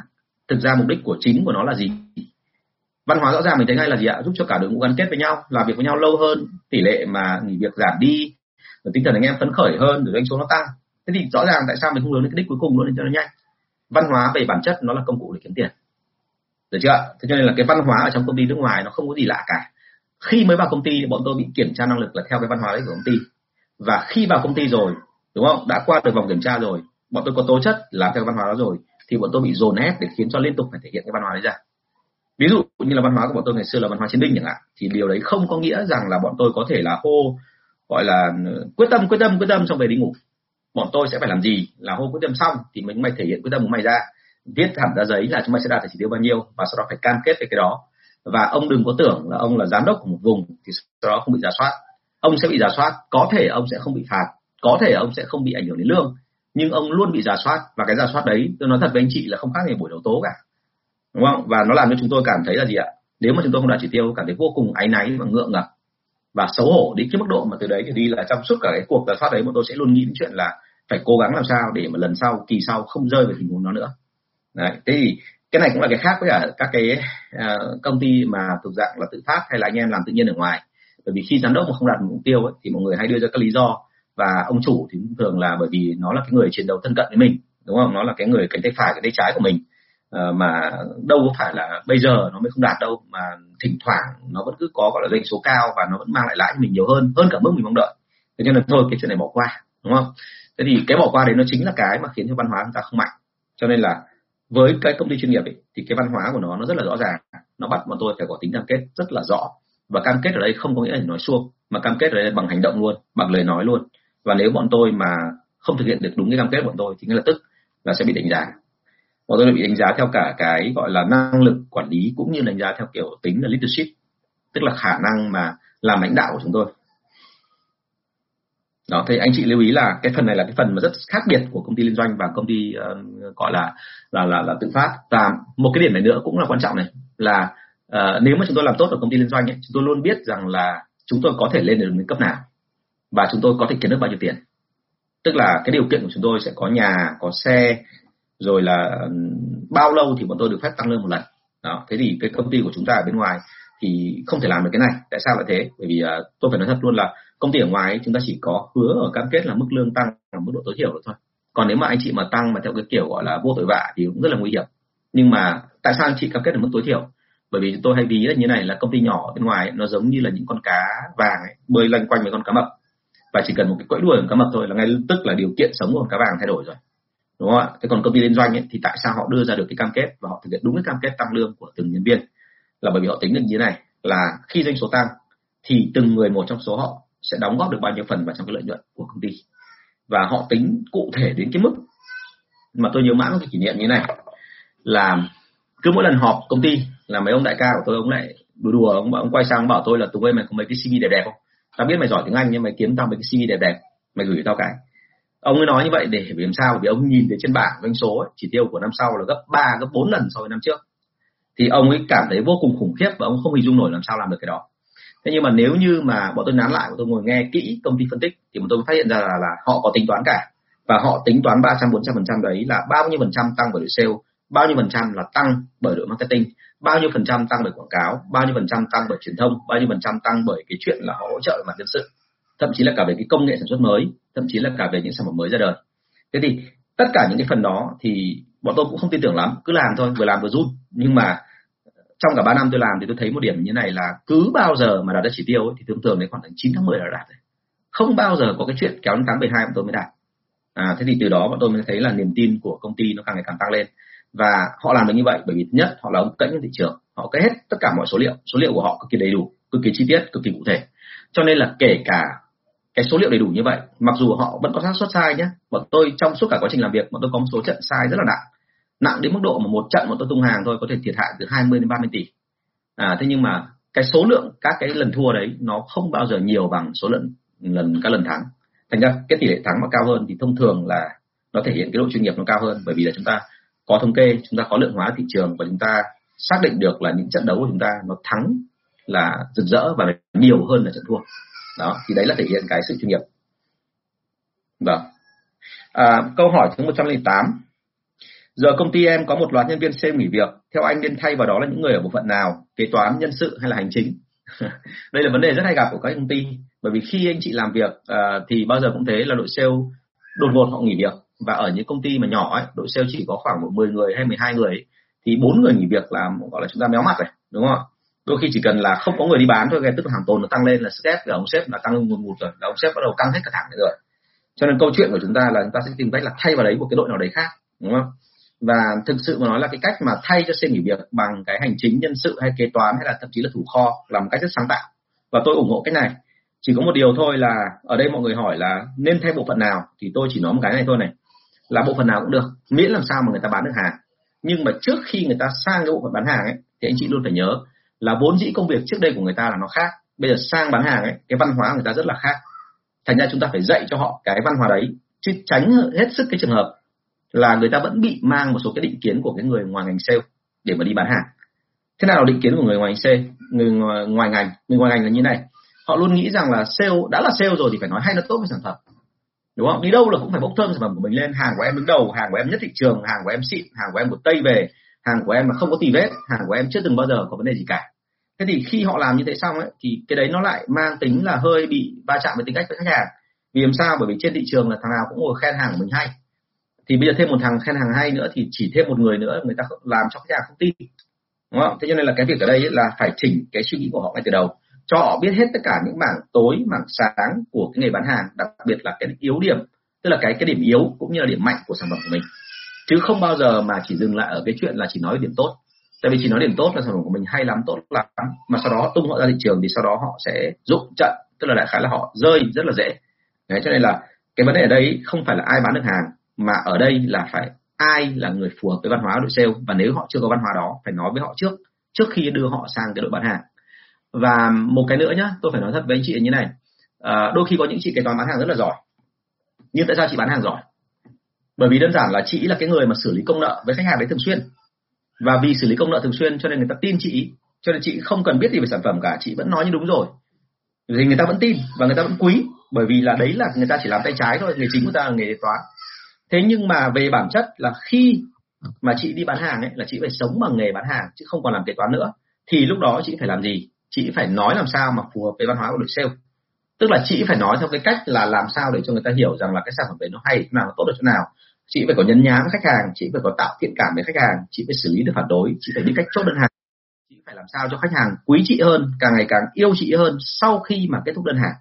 thực ra mục đích của chính của nó là gì? Văn hóa rõ ràng mình thấy ngay là gì ạ? Giúp cho cả đội ngũ gắn kết với nhau, làm việc với nhau lâu hơn, tỷ lệ mà nghỉ việc giảm đi, rồi tinh thần anh em phấn khởi hơn, rồi doanh số nó tăng. Thế thì rõ ràng tại sao mình không hướng đến cái đích cuối cùng luôn để cho nó nhanh. Văn hóa về bản chất nó là công cụ để kiếm tiền. Được chưa thế cho nên là cái văn hóa ở trong công ty nước ngoài nó không có gì lạ cả. Khi mới vào công ty, bọn tôi bị kiểm tra năng lực là theo cái văn hóa đấy của công ty. Và khi vào công ty rồi, đúng không? Đã qua được vòng kiểm tra rồi, bọn tôi có tố chất làm theo văn hóa đó rồi thì bọn tôi bị dồn ép để khiến cho liên tục phải thể hiện cái văn hóa đấy ra. Ví dụ như là văn hóa của bọn tôi ngày xưa là văn hóa chiến binh chẳng hạn, thì điều đấy không có nghĩa rằng là bọn tôi có thể là hô, gọi là ừ, quyết tâm quyết tâm quyết tâm xong về đi ngủ. Bọn tôi sẽ phải làm gì? Là hô quyết tâm xong thì mình mày thể hiện quyết tâm của mày ra. Viết hẳn ra giấy là chúng mày sẽ đạt được chỉ tiêu bao nhiêu và sau đó phải cam kết về cái đó. Và ông đừng có tưởng là ông là giám đốc của một vùng thì sau đó không bị giả soát. Ông sẽ bị giả soát, có thể ông sẽ không bị phạt, có thể ông sẽ không bị ảnh hưởng đến lương nhưng ông luôn bị giả soát và cái giả soát đấy tôi nói thật với anh chị là không khác gì buổi đấu tố cả. Đúng không? Và nó làm cho chúng tôi cảm thấy là gì ạ? Nếu mà chúng tôi không đạt chỉ tiêu cảm thấy vô cùng áy náy và ngượng ngập và xấu hổ đến cái mức độ mà từ đấy thì đi là trong suốt cả cái cuộc giả soát đấy bọn tôi sẽ luôn nghĩ đến chuyện là phải cố gắng làm sao để mà lần sau kỳ sau không rơi vào tình huống đó nữa. Đấy thế thì cái này cũng là cái khác với cả các cái uh, công ty mà thuộc dạng là tự phát hay là anh em làm tự nhiên ở ngoài. Bởi vì khi giám đốc mà không đạt mục tiêu ấy, thì mọi người hay đưa ra các lý do và ông chủ thì thường là bởi vì nó là cái người chiến đấu thân cận với mình đúng không? Nó là cái người cánh tay phải cánh tay trái của mình. À, mà đâu có phải là bây giờ nó mới không đạt đâu mà thỉnh thoảng nó vẫn cứ có gọi là doanh số cao và nó vẫn mang lại lãi cho mình nhiều hơn hơn cả mức mình mong đợi. Thế nên là thôi cái chuyện này bỏ qua đúng không? Thế thì cái bỏ qua đấy nó chính là cái mà khiến cho văn hóa chúng ta không mạnh. Cho nên là với cái công ty chuyên nghiệp ấy, thì cái văn hóa của nó nó rất là rõ ràng. Nó bắt bọn tôi phải có tính cam kết rất là rõ. Và cam kết ở đây không có nghĩa là nói suông mà cam kết ở đây là bằng hành động luôn bằng lời nói luôn và nếu bọn tôi mà không thực hiện được đúng cái cam kết của bọn tôi thì ngay lập tức là sẽ bị đánh giá. Bọn tôi bị đánh giá theo cả cái gọi là năng lực quản lý cũng như đánh giá theo kiểu tính là leadership tức là khả năng mà làm lãnh đạo của chúng tôi. Đó thì anh chị lưu ý là cái phần này là cái phần mà rất khác biệt của công ty liên doanh và công ty uh, gọi là là là là tự phát. Và một cái điểm này nữa cũng là quan trọng này là uh, nếu mà chúng tôi làm tốt ở công ty liên doanh ấy, chúng tôi luôn biết rằng là chúng tôi có thể lên được đến cấp nào và chúng tôi có thể kiếm được bao nhiêu tiền? Tức là cái điều kiện của chúng tôi sẽ có nhà có xe rồi là bao lâu thì bọn tôi được phép tăng lương một lần. Đó thế thì cái công ty của chúng ta ở bên ngoài thì không thể làm được cái này. Tại sao lại thế? Bởi vì uh, tôi phải nói thật luôn là công ty ở ngoài ấy, chúng ta chỉ có hứa ở cam kết là mức lương tăng ở mức độ tối thiểu thôi. Còn nếu mà anh chị mà tăng mà theo cái kiểu gọi là vô tội vạ thì cũng rất là nguy hiểm. Nhưng mà tại sao anh chị cam kết ở mức tối thiểu? Bởi vì tôi hay ví là như này là công ty nhỏ bên ngoài nó giống như là những con cá vàng ấy, bơi lanh quanh với con cá mập và chỉ cần một cái quẫy đuôi của cá mập thôi là ngay tức là điều kiện sống của cá vàng thay đổi rồi. Đúng không ạ? Thế còn công ty liên doanh ấy, thì tại sao họ đưa ra được cái cam kết và họ thực hiện đúng cái cam kết tăng lương của từng nhân viên? Là bởi vì họ tính được như thế này là khi doanh số tăng thì từng người một trong số họ sẽ đóng góp được bao nhiêu phần vào trong cái lợi nhuận của công ty. Và họ tính cụ thể đến cái mức mà tôi nhớ mãi một cái kỷ niệm như này là cứ mỗi lần họp công ty là mấy ông đại ca của tôi ông lại đùa đùa ông, ông quay sang ông bảo tôi là tụi ơi mày có mấy cái cv đẹp đẹp không? Tao biết mày giỏi tiếng anh nhưng mày kiếm tao mấy cái cv đẹp đẹp mày gửi tao cái. Ông ấy nói như vậy để vì làm sao vì ông nhìn thấy trên bảng doanh số ấy, chỉ tiêu của năm sau là gấp 3, gấp 4 lần so với năm trước. Thì ông ấy cảm thấy vô cùng khủng khiếp và ông không hình dung nổi làm sao làm được cái đó. Thế nhưng mà nếu như mà bọn tôi nán lại bọn tôi ngồi nghe kỹ công ty phân tích thì bọn tôi phát hiện ra là, là họ có tính toán cả. Và họ tính toán 300 400 phần trăm đấy là bao nhiêu phần trăm tăng bởi đội sale bao nhiêu phần trăm là tăng bởi đội marketing bao nhiêu phần trăm tăng bởi quảng cáo bao nhiêu phần trăm tăng bởi truyền thông bao nhiêu phần trăm tăng bởi cái chuyện là họ hỗ trợ mặt nhân sự thậm chí là cả về cái công nghệ sản xuất mới thậm chí là cả về những sản phẩm mới ra đời. Thế thì tất cả những cái phần đó thì bọn tôi cũng không tin tưởng lắm cứ làm thôi vừa làm vừa rút. nhưng mà trong cả 3 năm tôi làm thì tôi thấy một điểm như này là cứ bao giờ mà đạt được chỉ tiêu ấy, thì thường thường đến khoảng tháng 9 tháng 10 là đạt rồi. Không bao giờ có cái chuyện kéo đến tháng 12 bọn tôi mới đạt. À, thế thì từ đó bọn tôi mới thấy là niềm tin của công ty nó càng ngày càng tăng lên và họ làm được như vậy bởi vì, thứ nhất, họ là ông cẫy trên thị trường, họ có hết tất cả mọi số liệu số liệu của họ cực kỳ đầy đủ, cực kỳ chi tiết, cực kỳ cụ thể. Cho nên là kể cả cái số liệu đầy đủ như vậy, mặc dù họ vẫn có xác suất sai nhé bọn tôi trong suốt cả quá trình làm việc, bọn tôi có một số trận sai rất là nặng nặng đến mức độ mà một trận bọn tôi tung hàng thôi có thể thiệt hại từ 20 đến 30 tỷ. À thế nhưng mà cái số lượng, các cái lần thua đấy, nó không bao giờ nhiều bằng số lượng lần, các lần thắng. Thành ra cái tỷ lệ thắng mà cao hơn thì thông thường là nó thể hiện cái độ chuyên nghiệp nó cao hơn, bởi vì là chúng ta có thống kê chúng ta có lượng hóa thị trường và chúng ta xác định được là những trận đấu của chúng ta nó thắng là rực rỡ và nhiều hơn là trận thua. Đó thì đấy là thể hiện cái sự chuyên nghiệp. Vâng. À, câu hỏi thứ 108 giờ công ty em có một loạt nhân viên C nghỉ việc. Theo anh nên thay vào đó là những người ở bộ phận nào? Kế toán nhân sự hay là hành chính? [LAUGHS] Đây là vấn đề rất hay gặp của các công ty. Bởi vì khi anh chị làm việc uh, thì bao giờ cũng thế là đội sale đột ngột họ nghỉ việc và ở những công ty mà nhỏ ấy, đội sale chỉ có khoảng một 10 người hay 12 người ấy, thì bốn người nghỉ việc là gọi là chúng ta méo mặt rồi đúng không đôi khi chỉ cần là không có người đi bán thôi cái tức là hàng tồn nó tăng lên là stress của ông sếp là tăng lên một một rồi là ông sếp bắt đầu căng hết cả thẳng rồi. Cho nên câu chuyện của chúng ta là chúng ta sẽ tìm cách là thay vào đấy một cái đội nào đấy khác đúng không? Và thực sự mà nói là cái cách mà thay cho sale nghỉ việc bằng cái hành chính nhân sự hay kế toán hay là thậm chí là thủ kho là một cách rất sáng tạo. Và tôi ủng hộ cái này. Chỉ có một điều thôi là ở đây mọi người hỏi là nên thay bộ phận nào thì tôi chỉ nói một cái này thôi này là bộ phận nào cũng được miễn làm sao mà người ta bán được hàng. Nhưng mà trước khi người ta sang cái bộ phận bán hàng ấy thì anh chị luôn phải nhớ là vốn dĩ công việc trước đây của người ta là nó khác. Bây giờ sang bán hàng ấy cái văn hóa của người ta rất là khác. Thành ra chúng ta phải dạy cho họ cái văn hóa đấy chứ tránh hết sức cái trường hợp là người ta vẫn bị mang một số cái định kiến của cái người ngoài ngành sale để mà đi bán hàng. Thế nào là định kiến của người ngoài ngành sale người ngoài, ngoài ngành? Người ngoài ngành là như này. Họ luôn nghĩ rằng là sale đã là sale rồi thì phải nói hay nó tốt về sản phẩm đúng không? Đi đâu là cũng phải bốc thơm sản phẩm của mình lên. Hàng của em đứng đầu, hàng của em nhất thị trường, hàng của em xịn, hàng của em của tây về, hàng của em mà không có tì vết, hàng của em chưa từng bao giờ có vấn đề gì cả. Thế thì khi họ làm như thế xong ấy, thì cái đấy nó lại mang tính là hơi bị va chạm với tính cách với khách hàng. Vì làm sao? Bởi vì trên thị trường là thằng nào cũng ngồi khen hàng của mình hay. Thì bây giờ thêm một thằng khen hàng hay nữa thì chỉ thêm một người nữa, người ta làm cho khách hàng không tin. Đúng không? Thế cho nên là cái việc ở đây là phải chỉnh cái suy nghĩ của họ ngay từ đầu cho họ biết hết tất cả những mảng tối mảng sáng của cái nghề bán hàng đặc biệt là cái yếu điểm tức là cái cái điểm yếu cũng như là điểm mạnh của sản phẩm của mình. Chứ không bao giờ mà chỉ dừng lại ở cái chuyện là chỉ nói điểm tốt. Tại vì chỉ nói điểm tốt là sản phẩm của mình hay lắm tốt lắm mà sau đó tung họ ra thị trường thì sau đó họ sẽ dụng trận tức là đại khái là họ rơi rất là dễ. Đấy, cho nên là cái vấn đề ở đây không phải là ai bán được hàng mà ở đây là phải ai là người phù hợp với văn hóa đội sale. Và nếu họ chưa có văn hóa đó phải nói với họ trước trước khi đưa họ sang cái đội bán hàng và một cái nữa nhá tôi phải nói thật với anh chị như này. À, đôi khi có những chị kế toán bán hàng rất là giỏi. Nhưng tại sao chị bán hàng giỏi? Bởi vì đơn giản là chị là cái người mà xử lý công nợ với khách hàng đấy thường xuyên. Và vì xử lý công nợ thường xuyên cho nên người ta tin chị cho nên chị không cần biết gì về sản phẩm cả chị vẫn nói như đúng rồi. Thì người ta vẫn tin và người ta vẫn quý bởi vì là đấy là người ta chỉ làm tay trái thôi nghề chính của ta là nghề toán. Thế nhưng mà về bản chất là khi mà chị đi bán hàng ấy là chị phải sống bằng nghề bán hàng chứ không còn làm kế toán nữa thì lúc đó chị phải làm gì? Chị phải nói làm sao mà phù hợp với văn hóa của đội sale. Tức là chị phải nói theo cái cách là làm sao để cho người ta hiểu rằng là cái sản phẩm đấy nó hay chỗ nào nó tốt được chỗ nào. Chị phải có nhấn nhá với khách hàng, chị phải có tạo thiện cảm với khách hàng, chị phải xử lý được phản đối, chị phải biết cách chốt đơn hàng. Chị phải làm sao cho khách hàng quý chị hơn, càng ngày càng yêu chị hơn sau khi mà kết thúc đơn hàng.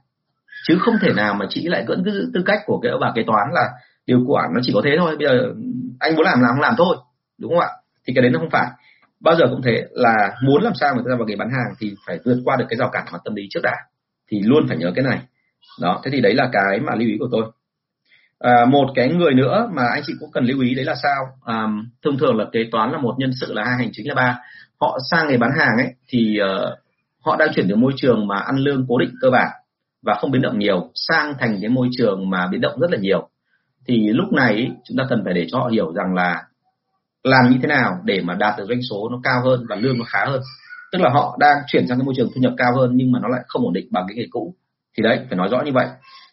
Chứ không thể nào mà chị lại vẫn cứ giữ tư cách của cái bà kế toán là điều quản nó chỉ có thế thôi, bây giờ anh muốn làm làm không làm thôi, đúng không ạ? Thì cái đấy nó không phải bao giờ cũng thế là muốn làm sao người ta vào nghề bán hàng thì phải vượt qua được cái rào cản mặt tâm lý trước đã thì luôn phải nhớ cái này. Đó thế thì đấy là cái mà lưu ý của tôi. À, một cái người nữa mà anh chị cũng cần lưu ý đấy là sao? À, thông thường là kế toán là một nhân sự là hai hành chính là ba. Họ sang nghề bán hàng ấy thì uh, họ đang chuyển từ môi trường mà ăn lương cố định cơ bản và không biến động nhiều sang thành cái môi trường mà biến động rất là nhiều. Thì lúc này chúng ta cần phải để cho họ hiểu rằng là làm như thế nào để mà đạt được doanh số nó cao hơn và lương nó khá hơn. Tức là họ đang chuyển sang cái môi trường thu nhập cao hơn nhưng mà nó lại không ổn định bằng cái nghề cũ. Thì đấy phải nói rõ như vậy.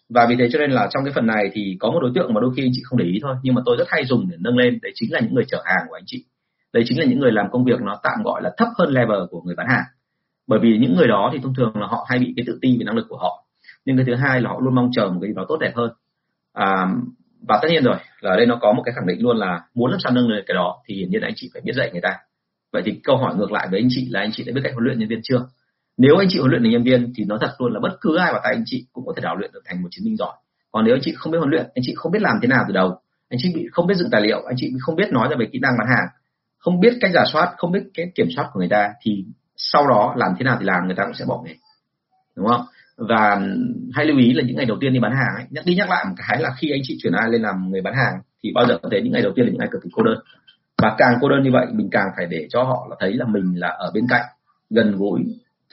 Và vì thế cho nên là trong cái phần này thì có một đối tượng mà đôi khi anh chị không để ý thôi nhưng mà tôi rất hay dùng để nâng lên. Đấy chính là những người chở hàng của anh chị. Đấy chính là những người làm công việc nó tạm gọi là thấp hơn level của người bán hàng. Bởi vì những người đó thì thông thường là họ hay bị cái tự ti về năng lực của họ. Nhưng cái thứ hai là họ luôn mong chờ một cái gì đó tốt đẹp hơn. À, và tất nhiên rồi, là ở đây nó có một cái khẳng định luôn là muốn làm sao nâng lên cái đó thì hiển nhiên anh chị phải biết dạy người ta. Vậy thì câu hỏi ngược lại với anh chị là anh chị đã biết cách huấn luyện nhân viên chưa? Nếu anh chị huấn luyện được nhân viên thì nó thật luôn là bất cứ ai vào tay anh chị cũng có thể đào luyện được thành một chiến binh giỏi. Còn nếu anh chị không biết huấn luyện, anh chị không biết làm thế nào từ đầu, anh chị bị không biết dựng tài liệu, anh chị không biết nói ra về kỹ năng bán hàng, không biết cách giả soát, không biết cái kiểm soát của người ta thì sau đó làm thế nào thì làm, người ta cũng sẽ bỏ nghề. Đúng không? Và hãy lưu ý là những ngày đầu tiên đi bán hàng ấy, nhắc đi nhắc lại một cái là khi anh chị chuyển ai lên làm người bán hàng thì bao giờ có thể những ngày đầu tiên là những ngày cực kỳ cô đơn. Và càng cô đơn như vậy mình càng phải để cho họ là thấy là mình là ở bên cạnh gần gũi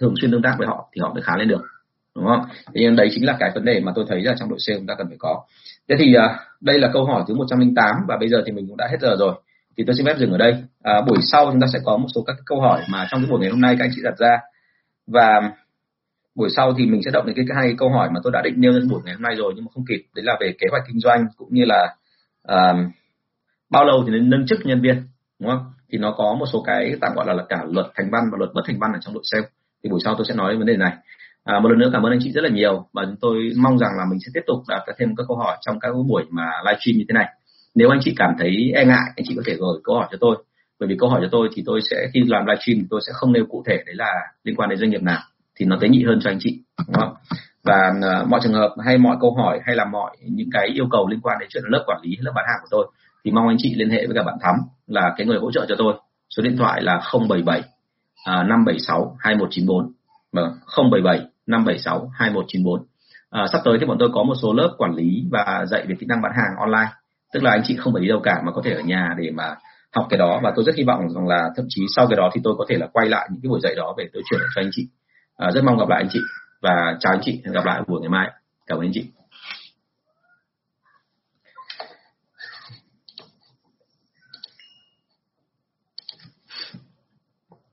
thường xuyên tương tác với họ thì họ mới khá lên được. Đúng không? Thì đấy chính là cái vấn đề mà tôi thấy là trong đội sale chúng ta cần phải có. Thế thì à, đây là câu hỏi thứ 108 và bây giờ thì mình cũng đã hết giờ rồi. Thì tôi xin phép dừng ở đây. À, buổi sau chúng ta sẽ có một số các câu hỏi mà trong cái buổi ngày hôm nay các anh chị đặt ra. Và buổi sau thì mình sẽ động đến cái hai câu hỏi mà tôi đã định nêu lên buổi ngày hôm nay rồi nhưng mà không kịp. Đấy là về kế hoạch kinh doanh cũng như là uh, bao lâu thì nên nâng chức nhân viên đúng không? Thì nó có một số cái tạm gọi là, là cả luật thành văn và luật bất thành văn ở trong đội sale. Thì buổi sau tôi sẽ nói vấn đề này. À, một lần nữa cảm ơn anh chị rất là nhiều và chúng tôi mong rằng là mình sẽ tiếp tục đặt thêm các câu hỏi trong các buổi mà livestream như thế này. Nếu anh chị cảm thấy e ngại anh chị có thể gửi câu hỏi cho tôi. Bởi vì câu hỏi cho tôi thì tôi sẽ khi làm livestream tôi sẽ không nêu cụ thể đấy là liên quan đến doanh nghiệp nào thì nó tế nhị hơn cho anh chị đúng không? Và uh, mọi trường hợp hay mọi câu hỏi hay là mọi những cái yêu cầu liên quan đến chuyện lớp quản lý lớp bán hàng của tôi thì mong anh chị liên hệ với cả bạn thắm là cái người hỗ trợ cho tôi. Số điện thoại là 077 576 2194 vâng 077 576 2194 à, sắp tới thì bọn tôi có một số lớp quản lý và dạy về kỹ năng bán hàng online. Tức là anh chị không phải đi đâu cả mà có thể ở nhà để mà học cái đó. Và tôi rất hy vọng rằng là thậm chí sau cái đó thì tôi có thể là quay lại những cái buổi dạy đó để tôi chuyển cho anh chị à, rất mong gặp lại anh chị và chào anh chị. Hẹn gặp lại buổi ngày mai. Cảm ơn anh chị.